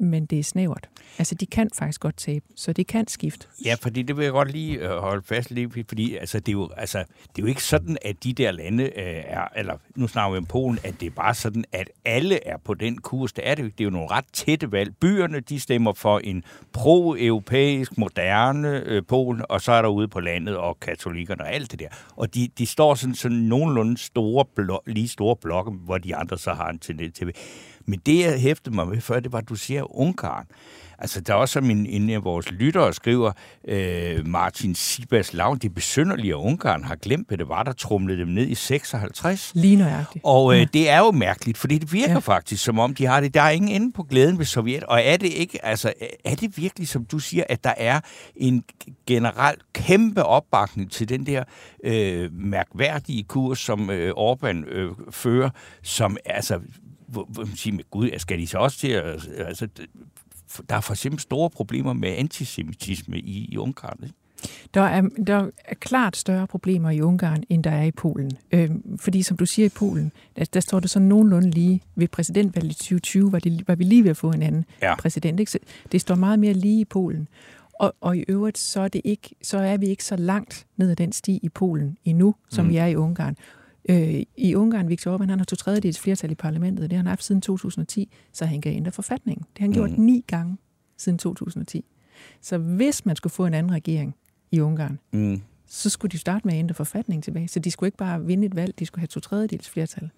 men det er snævert. Altså, de kan faktisk godt tabe, så det kan skifte. Ja, fordi det vil jeg godt lige øh, holde fast lige, fordi altså, det, er jo, altså, det er jo ikke sådan, at de der lande øh, er, eller nu snakker vi om Polen, at det er bare sådan, at alle er på den kurs. Det er det Det er jo nogle ret tætte valg. Byerne, de stemmer for en pro-europæisk, moderne øh, Polen, og så er der ude på landet og katolikkerne og alt det der. Og de, de står sådan, sådan nogenlunde store blok, lige store blokke, hvor de andre så har en tendens til men det, jeg hæftede mig med før, det var, at du siger Ungarn. Altså, der er også, som en, en af vores lyttere skriver, øh, Martin Sibas Lavn, det besynderlige, Ungarn har glemt, hvad det var, der trumlede dem ned i 56. Lige nøjagtigt. Og øh, ja. det er jo mærkeligt, fordi det virker ja. faktisk, som om de har det. Der er ingen ende på glæden ved Sovjet. Og er det ikke, altså, er det virkelig, som du siger, at der er en generelt kæmpe opbakning til den der øh, mærkværdige kurs, som øh, Orbán øh, fører, som altså hvor, hvor man siger, Gud, skal de så også til at... Altså, der er for eksempel store problemer med antisemitisme i, i Ungarn, ikke? Der er, der er klart større problemer i Ungarn, end der er i Polen. Øhm, fordi som du siger i Polen, der, der står det sådan nogenlunde lige. Ved præsidentvalget i 2020 var, det, var vi lige ved at få en anden ja. præsident. Ikke? Så det står meget mere lige i Polen. Og, og i øvrigt, så er, det ikke, så er vi ikke så langt ned ad den sti i Polen endnu, som mm. vi er i Ungarn. Øh, I Ungarn, Viktor Orbán, han har to tredjedels flertal i parlamentet. Det har han haft siden 2010, så han kan ændre forfatningen. Det har han gjort mm. ni gange siden 2010. Så hvis man skulle få en anden regering i Ungarn, mm. så skulle de starte med at ændre forfatningen tilbage. Så de skulle ikke bare vinde et valg, de skulle have to tredjedels flertal.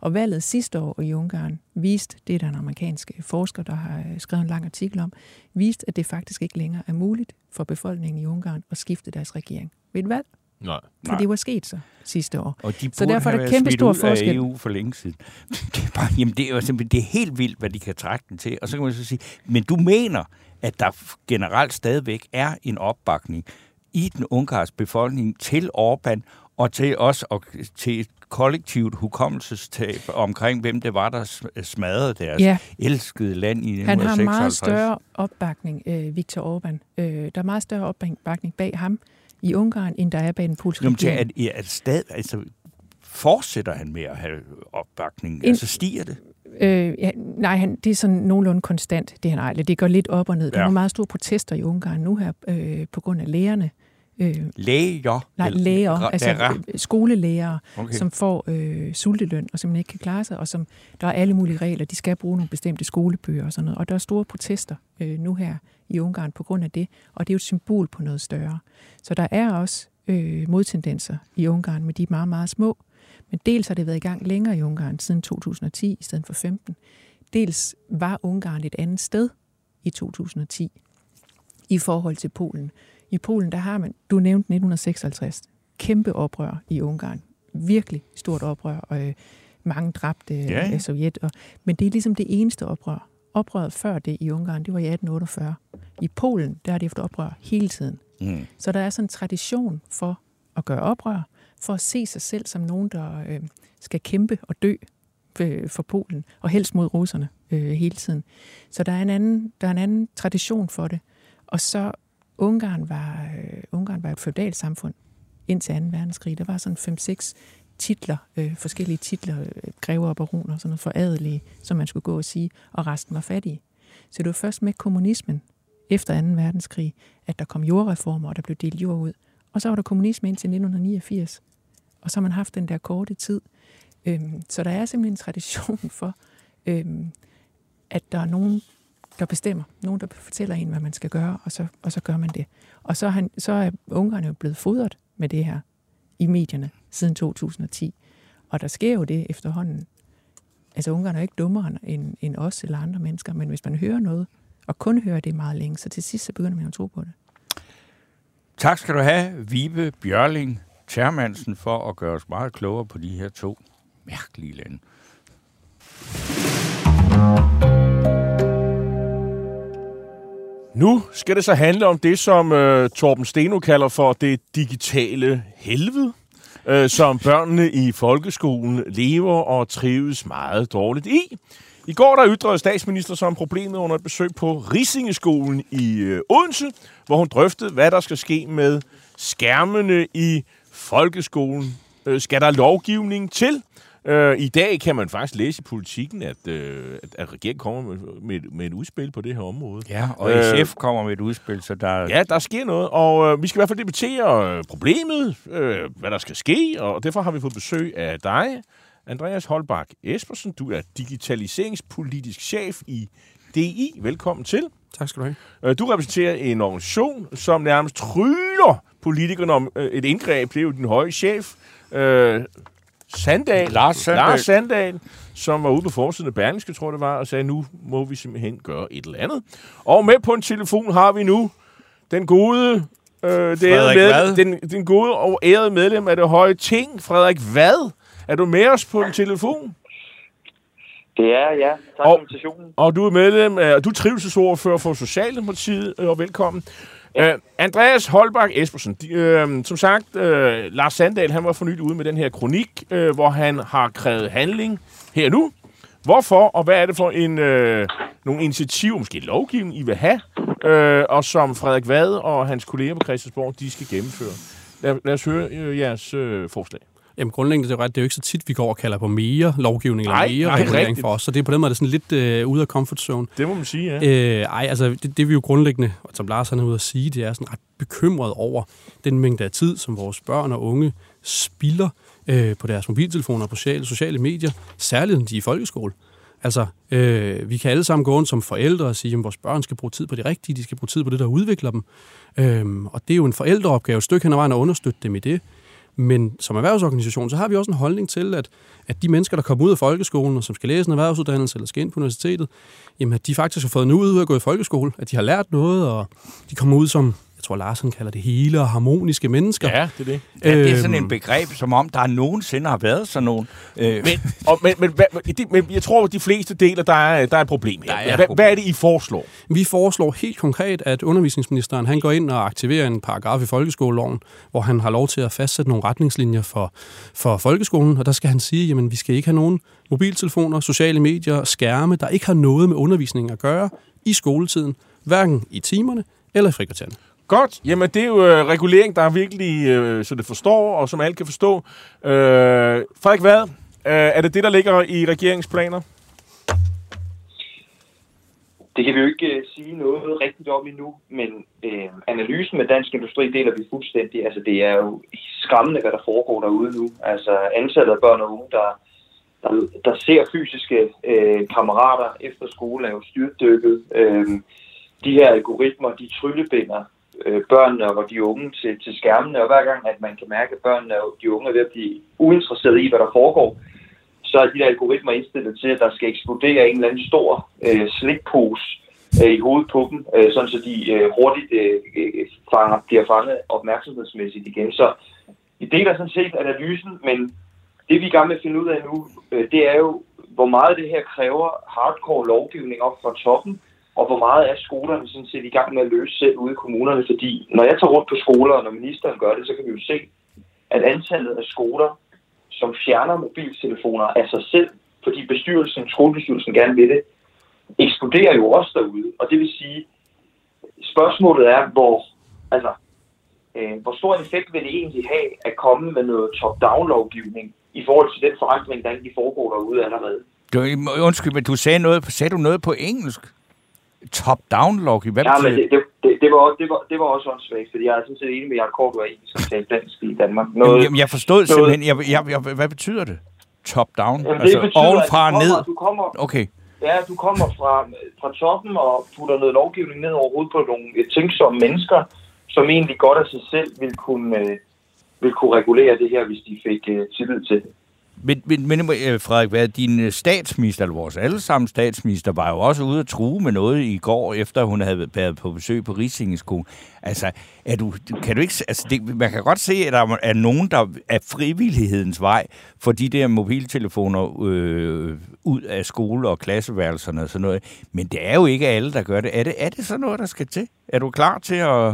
Og valget sidste år i Ungarn viste, det er der en amerikansk forsker, der har skrevet en lang artikel om, viste, at det faktisk ikke længere er muligt for befolkningen i Ungarn at skifte deres regering ved et valg. Nej. For Nej. det var sket så sidste år. Og de så derfor er der kæmpe stor forskel. EU for længe siden. Det er, bare, jamen det er jo simpelthen det er helt vildt, hvad de kan trække den til. Og så kan man så sige, men du mener, at der generelt stadigvæk er en opbakning i den ungarske befolkning til Orbán og til os og til et kollektivt hukommelsestab omkring, hvem det var, der smadrede deres ja. elskede land i 1956. Han har meget større opbakning, øh, Viktor Orbán. Øh, der er meget større opbakning bag ham i Ungarn, end der er bag den polske Jamen, regering. At, at stad, altså, fortsætter han med at have opbakning? En, altså stiger det? Øh, ja, nej, han, det er sådan nogenlunde konstant, det han ejler. Det går lidt op og ned. Der ja. er meget store protester i Ungarn nu her, øh, på grund af lægerne. Øh, læger? Nej, læger, altså lærer. skolelæger, okay. som får øh, sulteløn, og som ikke kan klare sig, og som der er alle mulige regler. De skal bruge nogle bestemte skolebøger og sådan noget. Og der er store protester øh, nu her i Ungarn på grund af det, og det er jo et symbol på noget større. Så der er også øh, modtendenser i Ungarn, med de er meget, meget små. Men dels har det været i gang længere i Ungarn, siden 2010 i stedet for 15. Dels var Ungarn et andet sted i 2010 i forhold til Polen. I Polen, der har man, du nævnte 1956, kæmpe oprør i Ungarn. Virkelig stort oprør, og øh, mange dræbte ja. af Sovjet. Og, men det er ligesom det eneste oprør. oprøret før det i Ungarn, det var i 1848. I Polen, der har de haft oprør hele tiden. Mm. Så der er sådan en tradition for at gøre oprør, for at se sig selv som nogen, der øh, skal kæmpe og dø øh, for Polen, og helst mod russerne øh, hele tiden. Så der er, en anden, der er en anden tradition for det. Og så Ungarn var, øh, Ungarn var et feudalt samfund indtil 2. verdenskrig. Der var sådan 5-6 titler, øh, forskellige titler, øh, grever og baroner, sådan noget for adelige, som man skulle gå og sige, og resten var fattige. Så det var først med kommunismen efter 2. verdenskrig, at der kom jordreformer, og der blev delt jord ud. Og så var der kommunisme indtil 1989. Og så har man haft den der korte tid. Øhm, så der er simpelthen en tradition for, øhm, at der er nogen, der bestemmer. Nogen, der fortæller en, hvad man skal gøre, og så, og så gør man det. Og så, er han, så er Ungarn jo blevet fodret med det her i medierne siden 2010. Og der sker jo det efterhånden. Altså Ungarn er ikke dummere end, end os eller andre mennesker, men hvis man hører noget, og kun hører det meget længe, så til sidst så begynder man at tro på det. Tak skal du have, Vibe Bjørling Termansen, for at gøre os meget klogere på de her to mærkelige lande. Nu skal det så handle om det, som øh, Torben Steno kalder for det digitale helvede, øh, som børnene i folkeskolen lever og trives meget dårligt i. I går der ytrede statsminister som problemet under et besøg på Risingeskolen i øh, Odense, hvor hun drøftede, hvad der skal ske med skærmene i folkeskolen. Øh, skal der lovgivning til? Øh, I dag kan man faktisk læse i politikken, at, øh, at, at regeringen kommer med, med, med et udspil på det her område. Ja, og Øh, SF kommer med et udspil, så der... Ja, der sker noget, og øh, vi skal i hvert fald debattere øh, problemet, øh, hvad der skal ske, og derfor har vi fået besøg af dig, Andreas Holbak Espersen. Du er digitaliseringspolitisk chef i DI. Velkommen til. Tak skal du have. Øh, Du repræsenterer en organisation, som nærmest tryller politikerne om øh, et indgreb. Det er jo den høje chef, øh, Sandal, Lars Sandahl. Lars Sandal, som var ude på forsiden af Berlingske, tror det var, og sagde, nu må vi simpelthen gøre et eller andet. Og med på en telefon har vi nu den gode, øh, det med, den, den gode og ærede medlem af det høje ting, Frederik Vad. Er du med os på en telefon? Det er, ja. Tak Og- for invitationen. Og du er medlem af, du er trivselsordfører for Socialdemokratiet, øh, og velkommen. Uh, Andreas Holbak Espersen, de, øh, som sagt, øh, Lars Sandal, han var for nylig ude med den her kronik, øh, hvor han har krævet handling her nu. Hvorfor, og hvad er det for en, øh, nogle initiativer, måske lovgivning, I vil have, øh, og som Frederik Vad og hans kolleger på Christiansborg, de skal gennemføre? Lad, lad os høre øh, jeres øh, forslag. Jamen grundlæggende det er ret, det er jo ikke så tit, vi går og kalder på mere lovgivning Nej, eller mere nej, regulering rigtigt. for os. Så det er på den måde det er sådan lidt øh, ude af comfort zone. Det må man sige, ja. Øh, ej, altså det, det vi jo grundlæggende, og som Lars han er ude at sige, det er sådan ret bekymret over den mængde af tid, som vores børn og unge spilder øh, på deres mobiltelefoner og på sociale, sociale medier, særligt når de er i folkeskole. Altså, øh, vi kan alle sammen gå rundt som forældre og sige, at vores børn skal bruge tid på det rigtige, de skal bruge tid på det, der udvikler dem. Øhm, og det er jo en forældreopgave, et stykke hen ad vejen at understøtte dem i det. Men som erhvervsorganisation, så har vi også en holdning til, at, at de mennesker, der kommer ud af folkeskolen, og som skal læse en erhvervsuddannelse eller skal ind på universitetet, jamen, at de faktisk har fået noget ud af at gå i folkeskole, at de har lært noget, og de kommer ud som, tror Larsen kalder det hele og harmoniske mennesker. Ja, det er det. Ja, det er sådan Øhm, en begreb, som om der nogensinde har været sådan nogen. Øh, Men, og, men, men, hvad- det, men jeg tror, at de fleste deler, der er, der er et problem her. Der er et Hvad, problem. hvad er det, I foreslår? Vi foreslår helt konkret, at undervisningsministeren han går ind og aktiverer en paragraf i folkeskoleloven, hvor han har lov til at fastsætte nogle retningslinjer for, for folkeskolen, og der skal han sige, at vi skal ikke have nogen mobiltelefoner, sociale medier, skærme, der ikke har noget med undervisning at gøre i skoletiden, hverken i timerne eller i frikvartererne. Godt. Jamen, det er jo øh, regulering, der er virkelig, øh, så det forstår, og som alle kan forstå. Øh, Frederik hvad? øh, er det det, der ligger i regeringsplaner? Det kan vi jo ikke øh, sige noget rigtigt om endnu, men øh, analysen med Dansk Industri deler vi fuldstændig. Altså, det er jo skræmmende, hvad der foregår derude nu. Altså, antallet af børn og unge, der, der, der ser fysiske øh, kammerater efter skole, er jo styrtdykket. Øh, de her algoritmer, de tryllebinder uh, børnene og de unge til, til skærmene, og hver gang, at man kan mærke, at børnene og de unge er ved at blive uinteresserede i, hvad der foregår, så er de der algoritmer indstillet til, at der skal eksplodere en eller anden stor øh, slikpose øh, i hovedet på dem, øh, sådan så de øh, hurtigt øh, øh fanger, bliver fanget opmærksomhedsmæssigt igen. Så vi deler sådan set analysen, men det vi er i gang med at finde ud af nu, øh, det er jo, hvor meget det her kræver hardcore lovgivning op fra toppen, og hvor meget er skolerne sådan set i gang med at løse selv ude i kommunerne. Fordi når jeg tager rundt på skoler, og når ministeren gør det, så kan vi jo se, at antallet af skoler, som fjerner mobiltelefoner af sig selv, fordi bestyrelsen, skolebestyrelsen gerne vil det, eksploderer jo også derude. Og det vil sige, spørgsmålet er, hvor, altså, øh, hvor stor en effekt vil det egentlig have at komme med noget top-down-lovgivning i forhold til den forandring, der egentlig foregår derude allerede? Du, undskyld, men du sagde noget, sagde du noget på engelsk? Top-down lovgivning? Hvad ja, men det, det, det, det, var, det, var, det var også åndssvagt, fordi jeg er sådan set enig med du er en, som taler dansk i Danmark. Noget, jamen, jeg forstod noget, simpelthen, jeg, jeg, jeg, hvad betyder det? Top-down? Jamen, altså, betyder, ovenfra og ned? Du kommer, okay. Ja, du kommer fra, fra toppen og putter noget lovgivning ned over hovedet på nogle tænksomme mennesker, som egentlig godt af sig selv vil kunne, øh, vil kunne regulere det her, hvis de fik øh, tillid til det. Men, men, men øh, Frederik, hvad, din øh, statsminister, eller vores allesammen statsminister, var jo også ude at true med noget i går, efter hun havde været på besøg på Risingesko. Altså, er du, kan du ikke, altså det, man kan godt se, at der er nogen, der er frivillighedens vej for de der mobiltelefoner øh, ud af skole- og klasseværelserne og sådan noget. Men det er jo ikke alle, der gør det. Er det, er det sådan noget, der skal til? Er du klar til at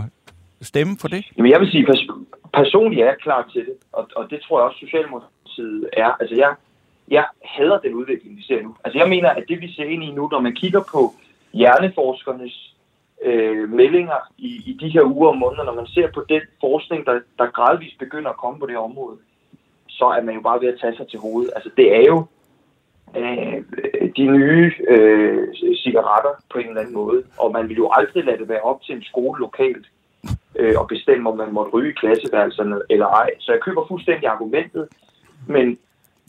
stemme for det? Jamen, jeg vil sige, pers- personligt er jeg klar til det, og, og det tror jeg også, Socialdemokratiet side er. Altså jeg, jeg hader den udvikling, vi ser nu. Altså jeg mener, at det vi ser ind i nu, når man kigger på hjerneforskernes øh, meldinger i, i de her uger og måneder, når man ser på den forskning, der, der gradvist begynder at komme på det område, så er man jo bare ved at tage sig til hovedet. Altså det er jo øh, de nye øh, cigaretter på en eller anden måde, og man vil jo aldrig lade det være op til en skole lokalt øh, og bestemme, om man måtte ryge i klasseværelserne eller ej. Så jeg køber fuldstændig argumentet, men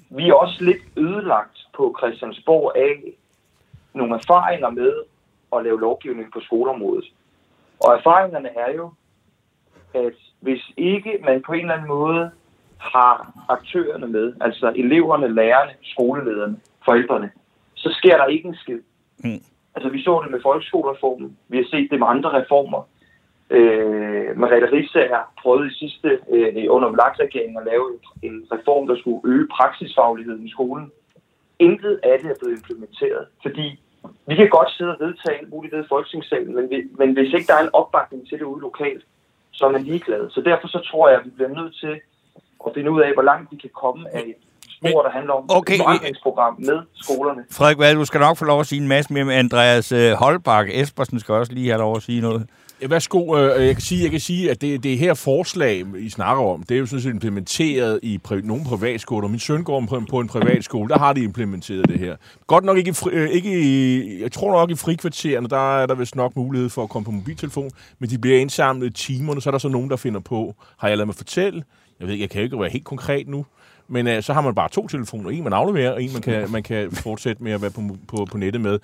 vi er også lidt ødelagt på Christiansborg af nogle erfaringer med at lave lovgivning på skoleområdet. Og erfaringerne er jo, at hvis ikke man på en eller anden måde har aktørerne med, altså eleverne, lærerne, skolelederne, forældrene, så sker der ikke en skid. Mm. Altså vi så det med folkeskolereformen, vi har set det med andre reformer. Øh, Mariette Rissager prøvede i sidste, øh, under Vlaks-regeringen at lave en reform, der skulle øge praksisfagligheden i skolen. Intet af det er blevet implementeret, fordi vi kan godt sidde og vedtage alt muligt i Folketingssalen, men, vi, men hvis ikke der er en opbakning til det ude lokalt, så er man ligeglad. Så derfor så tror jeg, at vi bliver nødt til at finde ud af, hvor langt vi kan komme af et spor, der handler om okay. et forandringsprogram med skolerne. Frederik Vad, du skal nok få lov at sige en masse mere med Andreas øh, Holbak. Espersen skal også lige have lov at sige noget. Værsgo, øh, øh, jeg kan sige, jeg kan sige at det, det her forslag, I snakker om, det er jo sådan set implementeret i pri, nogle privatskoler. Min søn går på, på en privatskole, der har de implementeret det her. Godt nok ikke, i, øh, ikke i, jeg tror nok i frikvartererne, der er der vist nok mulighed for at komme på mobiltelefon, men de bliver indsamlet i timerne, så er der så nogen, der finder på, har jeg lavet mig fortælle, jeg ved jeg kan ikke være helt konkret nu, men øh, så har man bare to telefoner. En, man afleverer, og en, man kan, man kan fortsætte med at være på, på, på nettet med.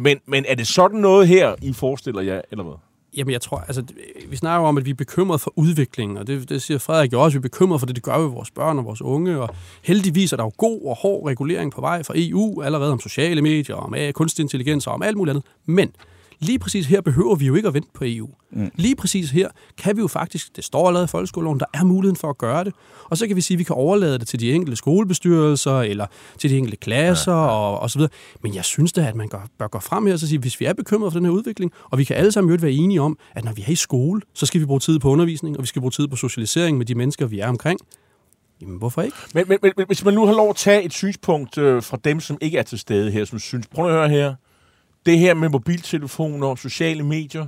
Men, men er det sådan noget her, I forestiller jer, eller hvad? Jamen, jeg tror, altså, vi snakker om, at vi er bekymret for udviklingen, og det, det siger Frederik jo også, vi er bekymret for det, det gør ved vores børn og vores unge, og heldigvis er der jo god og hård regulering på vej fra EU, allerede om sociale medier, om kunstig intelligens og om alt muligt andet. Men Lige præcis her behøver vi jo ikke at vente på EU. Mm. Lige præcis her kan vi jo faktisk, det står allerede i folkeskoleloven, der er muligheden for at gøre det. Og så kan vi sige, at vi kan overlade det til de enkelte skolebestyrelser, eller til de enkelte klasser, ja, ja. Og, og så videre. Men jeg synes da, at man gør, bør gå frem her og sige, hvis vi er bekymrede for den her udvikling, og vi kan alle sammen jo være enige om, at når vi er i skole, så skal vi bruge tid på undervisning, og vi skal bruge tid på socialisering med de mennesker, vi er omkring. Jamen, hvorfor ikke? Men, men, men hvis man nu har lov at tage et synspunkt øh, fra dem, som ikke er til stede her, som synes, prøv at høre her, det her med mobiltelefoner og sociale medier,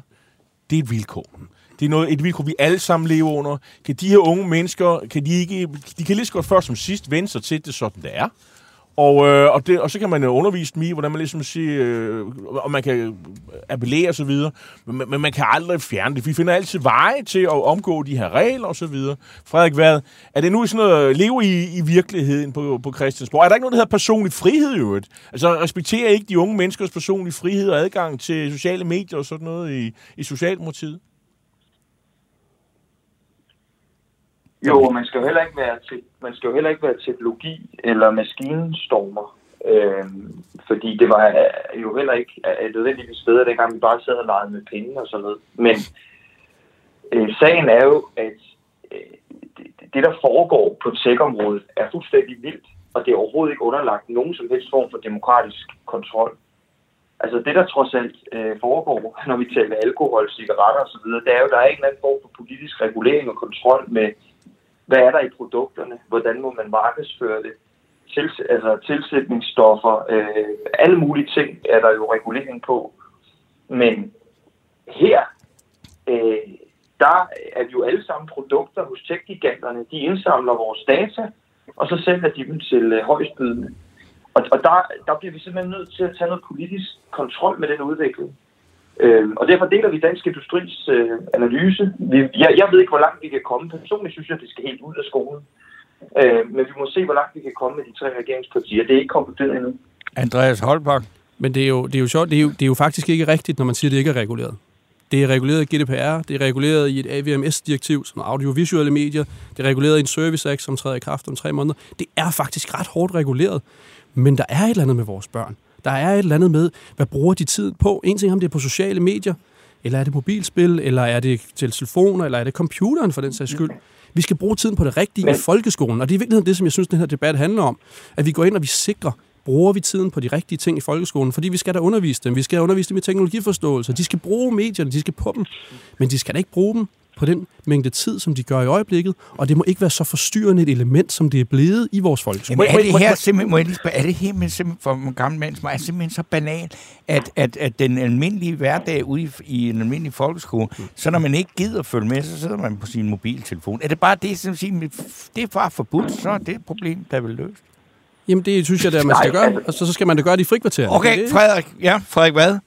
det er et vilkår. Det er noget, et vilkår, vi alle sammen lever under. Kan de her unge mennesker, kan de ikke, de kan lige så godt først som sidst vende sig til det, sådan det er. Og, øh, og, det, og så kan man jo undervise dem i, hvordan man ligesom siger, øh, og man kan appellere og så videre, men, men man kan aldrig fjerne det. Vi finder altid veje til at omgå de her regler og så videre. Frederik hvad er det nu sådan noget, leve i, i virkeligheden på, på Christiansborg? Er der ikke noget, der hedder personlig frihed i øvrigt? Altså respekterer ikke de unge menneskers personlige frihed og adgang til sociale medier og sådan noget i, i Socialdemokratiet? Jo, man skal jo heller ikke være til, man skal jo heller ikke være teknologi eller maskinstormer. Øhm, fordi det var jo heller ikke et nødvendigvis bedre, dengang vi bare sad og legede med penge og sådan noget. Men øh, sagen er jo, at øh, det, det, der foregår på tech-området, er fuldstændig vildt. og det er overhovedet ikke underlagt nogen som helst form for demokratisk kontrol. Altså det, der trods alt øh, foregår, når vi taler alkohol, cigaretter osv., det er jo, der er en eller anden form for politisk regulering og kontrol med, hvad er der i produkterne, hvordan må man markedsføre det, Tils, altså tilsætningsstoffer, øh, alle mulige ting er der jo regulering på. Men her, øh, der er vi jo alle sammen produkter hos tech-giganterne. De indsamler vores data, og så sælger de dem til øh, højstbydende. Og, og der, der bliver vi simpelthen nødt til at tage noget politisk kontrol med den udvikling. Øh, og derfor deler vi Dansk Industris øh, analyse. Vi, jeg, jeg ved ikke, hvor langt vi kan komme. Personligt synes jeg, at det skal helt ud af skolen. Øh, men vi må se, hvor langt vi kan komme med de tre regeringspartier. Det er ikke konkluderet endnu. Andreas Holbach. Men det er jo, det er jo sjovt, det er jo, det er jo faktisk ikke rigtigt, når man siger, at det ikke er reguleret. Det er reguleret i GDPR, det er reguleret i et AVMS-direktiv, som audiovisuelle medier, det er reguleret i en Service Act, som træder i kraft om tre måneder. Det er faktisk ret hårdt reguleret. Men der er et eller andet med vores børn. Der er et eller andet med, hvad bruger de tid på? En ting om det er på sociale medier, eller er det mobilspil, eller er det til telefoner, eller er det computeren for den sags skyld. Vi skal bruge tiden på det rigtige i folkeskolen, og det er i virkeligheden det, som jeg synes, den her debat handler om. At vi går ind og vi sikrer, bruger vi tiden på de rigtige ting i folkeskolen, fordi vi skal da undervise dem. Vi skal undervise dem i teknologiforståelse. De skal bruge medierne, de skal på dem, men de skal da ikke bruge dem på den mængde tid, som de gør i øjeblikket, og det må ikke være så forstyrrende et element, som det er blevet i vores folkeskole. Jamen, er det her simpelthen, må jeg lige spørge, er det her simpelthen for en gammel mand, som er simpelthen så banal, at, at, at den almindelige hverdag ude i, i en almindelig folkeskole, mm. så når man ikke gider at følge med, så sidder man på sin mobiltelefon. Er det bare det, som siger, det er bare forbudt, så er det et problem, der vil løst? Jamen, det synes jeg, at man skal gøre, og så, så skal man det gøre det i frikvarteren. Okay, Frederik. Ja, Frederik, hvad?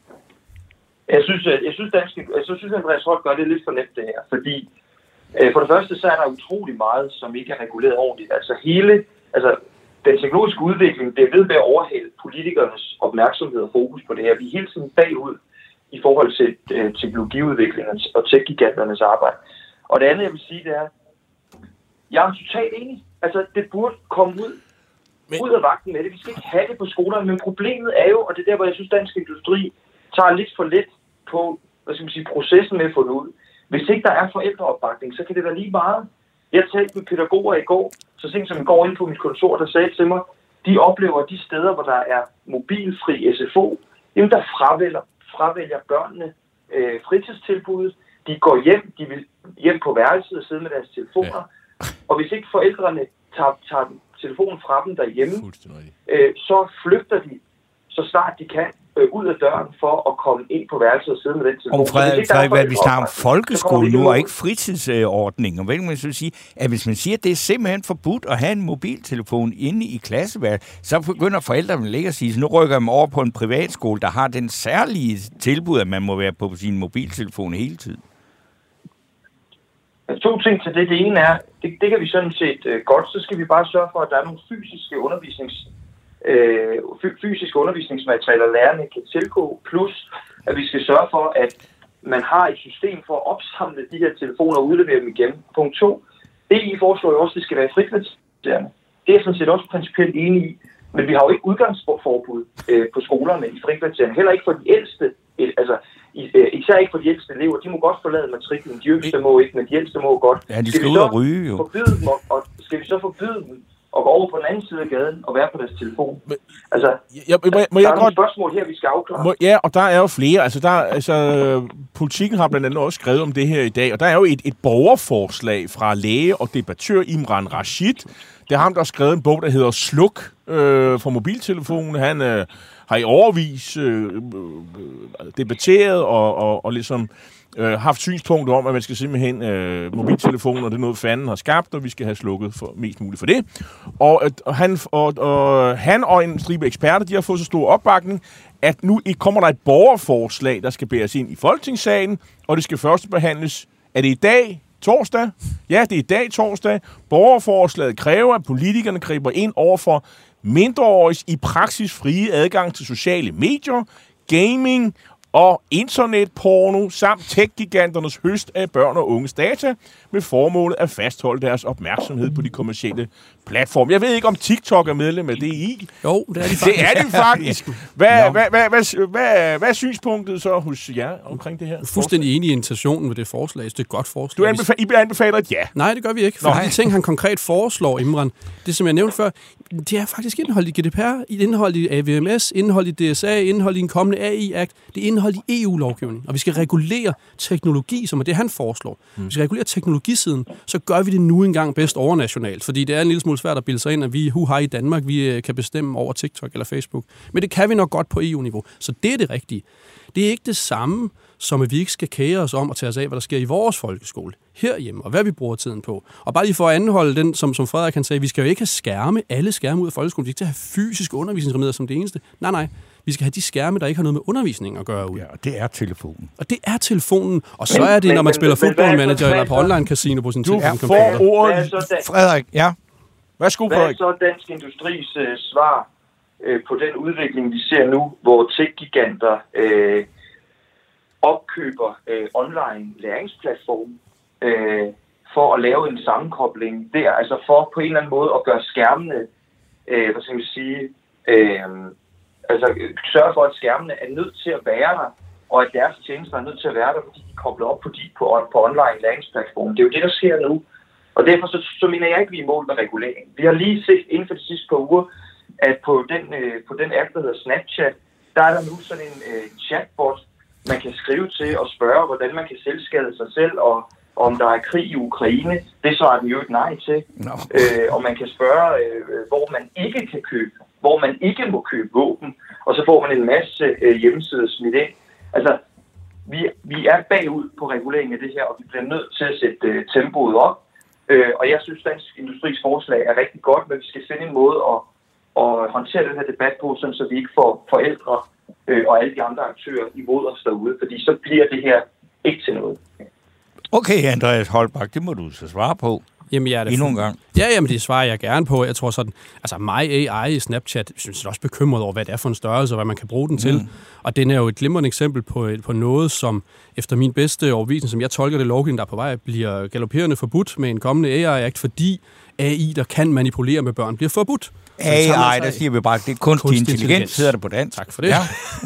Jeg synes, jeg synes, dansk, jeg synes, at Andreas Holt gør det lidt for nemt, det her. Fordi øh, for det første, så er der utrolig meget, som ikke er reguleret ordentligt. Altså hele, altså den teknologiske udvikling, det er ved med at overhælde politikernes opmærksomhed og fokus på det her. Vi er hele tiden bagud i forhold til øh, teknologiudviklingen og tech-giganternes arbejde. Og det andet, jeg vil sige, det er, jeg er totalt enig. Altså, det burde komme ud, men... ud af vagten med det. Vi skal ikke have det på skolerne, men problemet er jo, og det er der, hvor jeg synes, dansk industri tager lidt for let på hvad skal man sige, processen med at få det ud. Hvis ikke der er forældreopbakning, så kan det være lige meget. Jeg talte med pædagoger i går, så sent som i går ind på mit kontor, der sagde til mig, de oplever de steder, hvor der er mobilfri SFO, jamen der fravælger, fravælger børnene øh, fritidstilbuddet. De går hjem, de vil hjem på værelset og sidde med deres telefoner. Ja. Og hvis ikke forældrene tager, tager telefonen fra dem derhjemme, øh, så flygter de så snart de kan øh, ud af døren for at komme ind på værelset og sidde med den telefon. Om Frederik, Frederik hvad, vi snakker om folkeskole nu, og ikke fritidsordning. Og hvad man så sige, at hvis man siger, at det er simpelthen forbudt at have en mobiltelefon inde i klasseværelset, så begynder forældrene at lægge og sige, så nu rykker man over på en privatskole, der har den særlige tilbud, at man må være på sin mobiltelefon hele tiden. To ting til det. Det ene er, det, det kan vi sådan set uh, godt, så skal vi bare sørge for, at der er nogle fysiske undervisnings øh, fysiske undervisningsmaterialer, lærerne kan tilgå, plus at vi skal sørge for, at man har et system for at opsamle de her telefoner og udlevere dem igen. Punkt to. Det, I foreslår jo også, at det skal være frikvartererne. Det er jeg sådan set også principielt enig i. Men vi har jo ikke udgangsforbud øh, på skolerne i frikvartererne. Heller ikke for de ældste. Altså, øh, især ikke for de ældste elever. De må godt forlade matriklen. De yngste må ikke, men de ældste må godt. Ja, de skal, skal ud og ryge jo. Forbyde dem, og, og skal vi så forbyde dem og gå over på den anden side af gaden og være på deres telefon. Men, altså, jeg, må, må, må der jeg er godt... spørgsmål her, vi skal afklare. Må, ja, og der er jo flere. Altså, der, altså, politikken har blandt andet også skrevet om det her i dag, og der er jo et, et borgerforslag fra læge og debattør Imran Rashid. Det er ham, der har skrevet en bog, der hedder Sluk øh, for mobiltelefonen. Han øh, har i overvis øh, øh, debatteret og, og, og ligesom øh, Øh, haft synspunkter om, at man skal simpelthen øh, mobiltelefoner, det er noget fanden har skabt, og vi skal have slukket for mest muligt for det. Og, øh, og, han, og, og han og en stribe eksperter, de har fået så stor opbakning, at nu kommer der et borgerforslag, der skal bæres ind i Folketingssalen, og det skal først behandles. Er det i dag, torsdag? Ja, det er i dag torsdag. Borgerforslaget kræver, at politikerne griber ind over for mindreåriges i praksis frie adgang til sociale medier, gaming og internetporno samt tech-giganternes høst af børn og unges data med formålet at fastholde deres opmærksomhed på de kommercielle platform. Jeg ved ikke, om TikTok er medlem af DI. Jo, det er de faktisk. Det er det faktisk. Hvad, Nå. hvad, hvad, hvad, hvad, hvad er synspunktet så hos jer omkring det her? fuldstændig enig i intentionen med det forslag. Det er et godt forslag. Du anbefaler, I anbefaler et ja. Nej, det gør vi ikke. For de ting, han konkret foreslår, Imran, det som jeg nævnte før, det er faktisk indhold i GDPR, indhold i AVMS, indhold i DSA, indhold i en kommende AI-akt, det er indhold i EU-lovgivning. Og vi skal regulere teknologi, som er det, han foreslår. Mm. Vi skal regulere teknologisiden, så gør vi det nu engang bedst overnationalt. Fordi det er en lille smule svært at bilde sig ind, at vi hu har i Danmark, vi øh, kan bestemme over TikTok eller Facebook. Men det kan vi nok godt på EU-niveau. Så det er det rigtige. Det er ikke det samme, som at vi ikke skal kære os om at tage os af, hvad der sker i vores folkeskole herhjemme, og hvad vi bruger tiden på. Og bare lige for at anholde den, som, som Frederik kan sige, vi skal jo ikke have skærme, alle skærme ud af folkeskolen. Vi skal ikke have fysiske undervisningsremedier som det eneste. Nej, nej. Vi skal have de skærme, der ikke har noget med undervisning at gøre ud. Ja, og det er telefonen. Og det er telefonen. Og så Men- er det, når man men- spiller men football manager er eller på online casino på sin Du telefon. får. Hvad er ordet. Frederik, ja. Værsgo, hvad er så Dansk Industris øh, svar øh, på den udvikling, vi ser nu, hvor tech-giganter øh, opkøber øh, online læringsplatforme øh, for at lave en sammenkobling der, altså for på en eller anden måde at gøre skærmene, øh, hvad skal man sige, øh, altså øh, sørge for, at skærmene er nødt til at være der, og at deres tjenester er nødt til at være der, fordi de er koblet op på, de, på, på online læringsplatforme. Det er jo det, der sker nu. Og derfor så, så mener jeg ikke, at vi er i mål med regulering. Vi har lige set inden for de sidste par uger, at på den, øh, på den app, der hedder Snapchat, der er der nu sådan en øh, chatbot, man kan skrive til og spørge, hvordan man kan selvskade sig selv, og om der er krig i Ukraine. Det svarer den jo et nej til. Nå. Øh, og man kan spørge, øh, hvor man ikke kan købe, hvor man ikke må købe våben, og så får man en masse øh, hjemmesider smidt ind. Altså, vi, vi er bagud på reguleringen af det her, og vi bliver nødt til at sætte øh, tempoet op. Øh, og jeg synes, Dansk Industris forslag er rigtig godt, men vi skal finde en måde at, at håndtere den her debat på, sådan, så vi ikke får forældre øh, og alle de andre aktører imod os derude, fordi så bliver det her ikke til noget. Okay, Andreas Holbak, det må du så svare på Jamen, jeg er endnu en gang. Ja, jamen det svarer jeg gerne på. Jeg tror sådan, altså mig AI i Snapchat, synes jeg er også bekymret over, hvad det er for en størrelse, og hvad man kan bruge den til. Mm. Og den er jo et glimrende eksempel på, et- på noget, som efter min bedste overbevisning, som jeg tolker det lovgivning, der er på vej, bliver galopperende forbudt med en kommende AI-akt, fordi AI, der kan manipulere med børn, bliver forbudt. AI, sig der siger vi bare, det er kunstig, Kunstig intelligens, hedder det på dansk. Tak for det.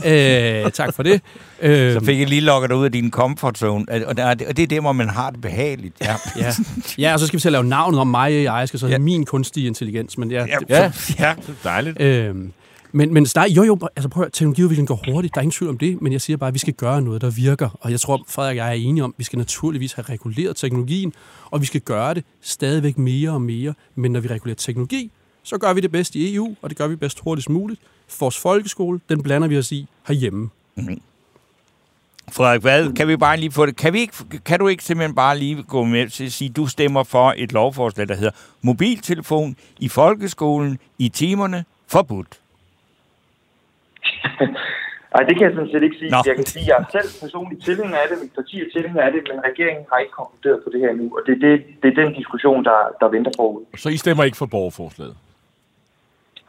Ja. øh, tak for det. Øh, Så fik jeg lige lukket dig ud af din comfort zone, og det, og det er det, hvor man har det behageligt. Ja. ja. ja, og så skal vi til at lave navnet om mig AI, jeg skal så Ja. min kunstige intelligens. Men ja, Ja, det, Ja, ja. dejligt. Øhm, men, men der, jo, jo, altså prøv at høre, teknologiudviklingen går hurtigt, der er ingen tvivl om det, men jeg siger bare, at vi skal gøre noget, der virker. Og jeg tror, Frederik og jeg er enige om, at vi skal naturligvis have reguleret teknologien, og vi skal gøre det stadigvæk mere og mere. Men når vi regulerer teknologi, så gør vi det bedst i EU, og det gør vi bedst hurtigst muligt. Vores folkeskole, den blander vi os i herhjemme. Mhm. Frederik hvad, kan vi bare lige få det? Kan, vi ikke, kan du ikke simpelthen bare lige gå med til at sige, at du stemmer for et lovforslag, der hedder mobiltelefon i folkeskolen i timerne forbudt? Nej, det kan jeg sådan set ikke sige. Nå. Jeg kan sige, at jeg er selv personligt tilhænger af det, mit parti er tilhænger af det, men regeringen har ikke konkluderet på det her nu. Og det er, det, det er den diskussion, der, der venter forud. Så I stemmer ikke for borgerforslaget?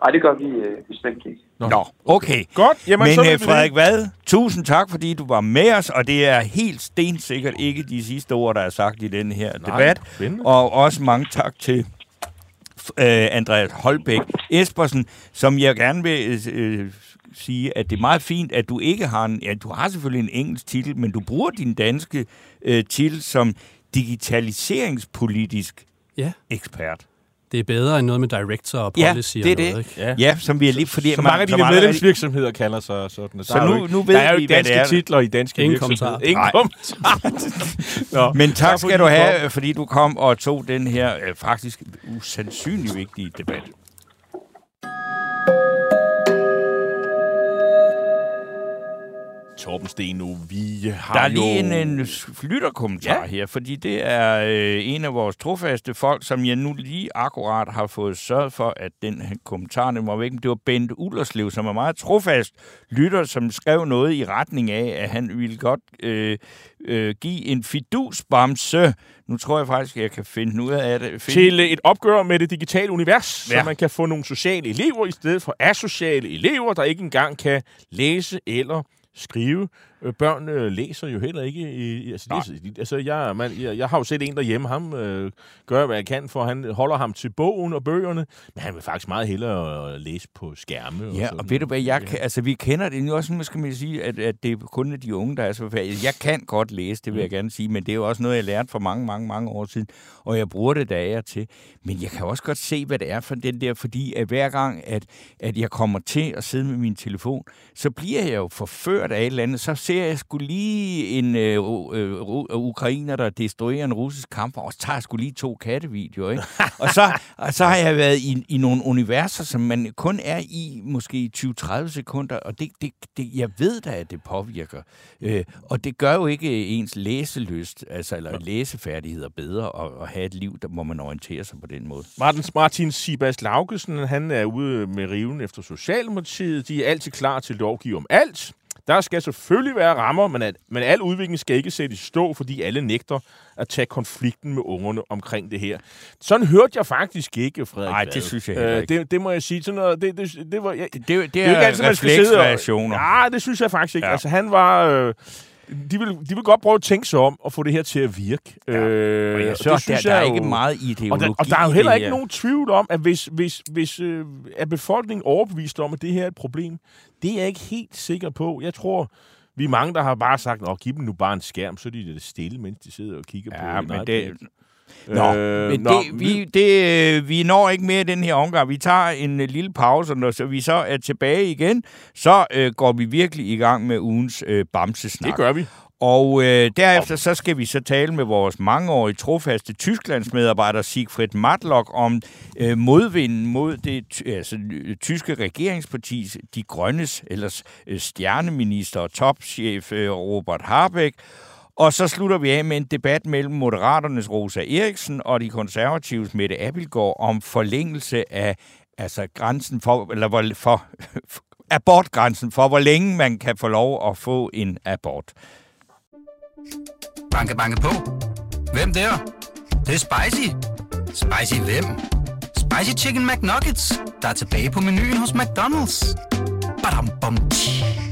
Nej, det gør vi øh, bestemt ikke. Nå. Nå, okay. Godt, jamen så Men ved øh, Frederik. Vad, tusind tak, fordi du var med os, og det er helt stensikkert ikke de sidste ord, der er sagt i den her Nej, debat. spændende. Og også mange tak til øh, Andreas Holbæk Espersen, som jeg gerne vil øh, sige, at det er meget fint, at du ikke har en... Ja, du har selvfølgelig en engelsk titel, men du bruger din danske øh, titel som digitaliseringspolitisk Ja, ekspert. det er bedre end noget med director og Ja, policy det er og noget, det. Ikke? Ja. Ja, som vi er lige... Fordi Så mange af andre- medlemsvirksomheder kalder sig sådan. Så Der er nu- ikke- nu ved der er jo vi, det danske er. titler i danske Ingen virksomheder. Ingen kommentarer. Men tak skal du have, fordi du kom og tog den her øh, faktisk usandsynlig vigtige debat. Torben Steno, vi har Der er jo... lige en, en lytterkommentar ja. Her, fordi det er øh, en af vores trofaste folk, som jeg nu lige akkurat har fået sørget for, at den her kommentar den var væk. Men Det var Bent Ullerslev, som er meget trofast lytter, som skrev noget i retning af, at han ville godt øh, øh, give en fidusbamse. Nu tror jeg faktisk, at jeg kan finde ud af det. Finde til et opgør med det digitale univers. Ja. så man kan få nogle sociale elever i stedet for asociale elever, der ikke engang kan læse eller skrive. Øh, børn øh, læser jo heller ikke. I, altså, det, altså, jeg, man, jeg, jeg har jo set en derhjemme, ham øh, gør, hvad jeg kan, for han holder ham til bogen og bøgerne, men han vil faktisk meget hellere læse på skærme. Ja, og, og ved du hvad, jeg kan, altså, vi kender det jo også, skal man sige, at, at det er kun de unge, der er så færdige. Jeg kan godt læse, det vil jeg mm. gerne sige, men det er jo også noget, jeg lærte for mange, mange, mange år siden, og jeg bruger det, jeg til. Men jeg kan også godt se, hvad det er for den der, fordi at hver gang, at, at jeg kommer til at sidde med min telefon, så bliver jeg jo forført af et eller andet, så ser jeg skulle lige en øh, øh, ukrainer, der destruerer en russisk kamp, og så tager jeg skulle lige to kattevideoer, ikke? og, så, og så har jeg været i, i nogle universer, som man kun er i måske 20-30 sekunder, og det, det, det, jeg ved da, at det påvirker. Øh, og det gør jo ikke ens læselyst, altså, eller læsefærdigheder bedre, at, at have et liv, der, hvor man orienterer sig på den måde. Martin, Martin Sibas Laugesen, han er ude med riven efter Socialdemokratiet. De er altid klar til at lovgive om alt. Der skal selvfølgelig være rammer, men, at, men al udvikling skal ikke sætte i stå, fordi alle nægter at tage konflikten med ungerne omkring det her. Sådan hørte jeg faktisk ikke, Frederik Nej, det synes jeg øh, det, det må jeg sige. Sådan noget, det, det, det, var, jeg, det, det, det er, er ikke altid, man skal sidde og, Ja, det synes jeg faktisk ikke. Ja. Altså, han var... Øh, de vil, de vil godt prøve at tænke sig om og få det her til at virke. Ja. Øh, og jeg synes, der, der er jo, ikke meget ideologi og der, og der er jo heller ikke nogen tvivl om, at hvis, hvis, hvis øh, er befolkningen overbevist om, at det her er et problem, det er jeg ikke helt sikker på. Jeg tror, vi er mange, der har bare sagt, at giv dem nu bare en skærm, så er de det stille, mens de sidder og kigger ja, på men det, Nå, øh, men nå, det, vi, det, vi når ikke mere den her omgang. Vi tager en uh, lille pause, og når så vi så er tilbage igen, så uh, går vi virkelig i gang med ugens uh, bamsesnak. Det gør vi. Og øh, derefter så skal vi så tale med vores mangeårige trofaste Tysklandsmedarbejder Siegfried Matlock om øh, modvinden mod det altså, tyske regeringspartis De Grønnes, ellers øh, stjerneminister og topchef øh, Robert Habeck. Og så slutter vi af med en debat mellem Moderaternes Rosa Eriksen og de konservatives Mette Abildgaard om forlængelse af altså grænsen for, eller for, for abortgrænsen for, hvor længe man kan få lov at få en abort. Banke, banke på. Hvem der? Det, det er spicy. Spicy hvem? Spicy Chicken McNuggets, der er tilbage på menuen hos McDonald's. Badum, bom, tji.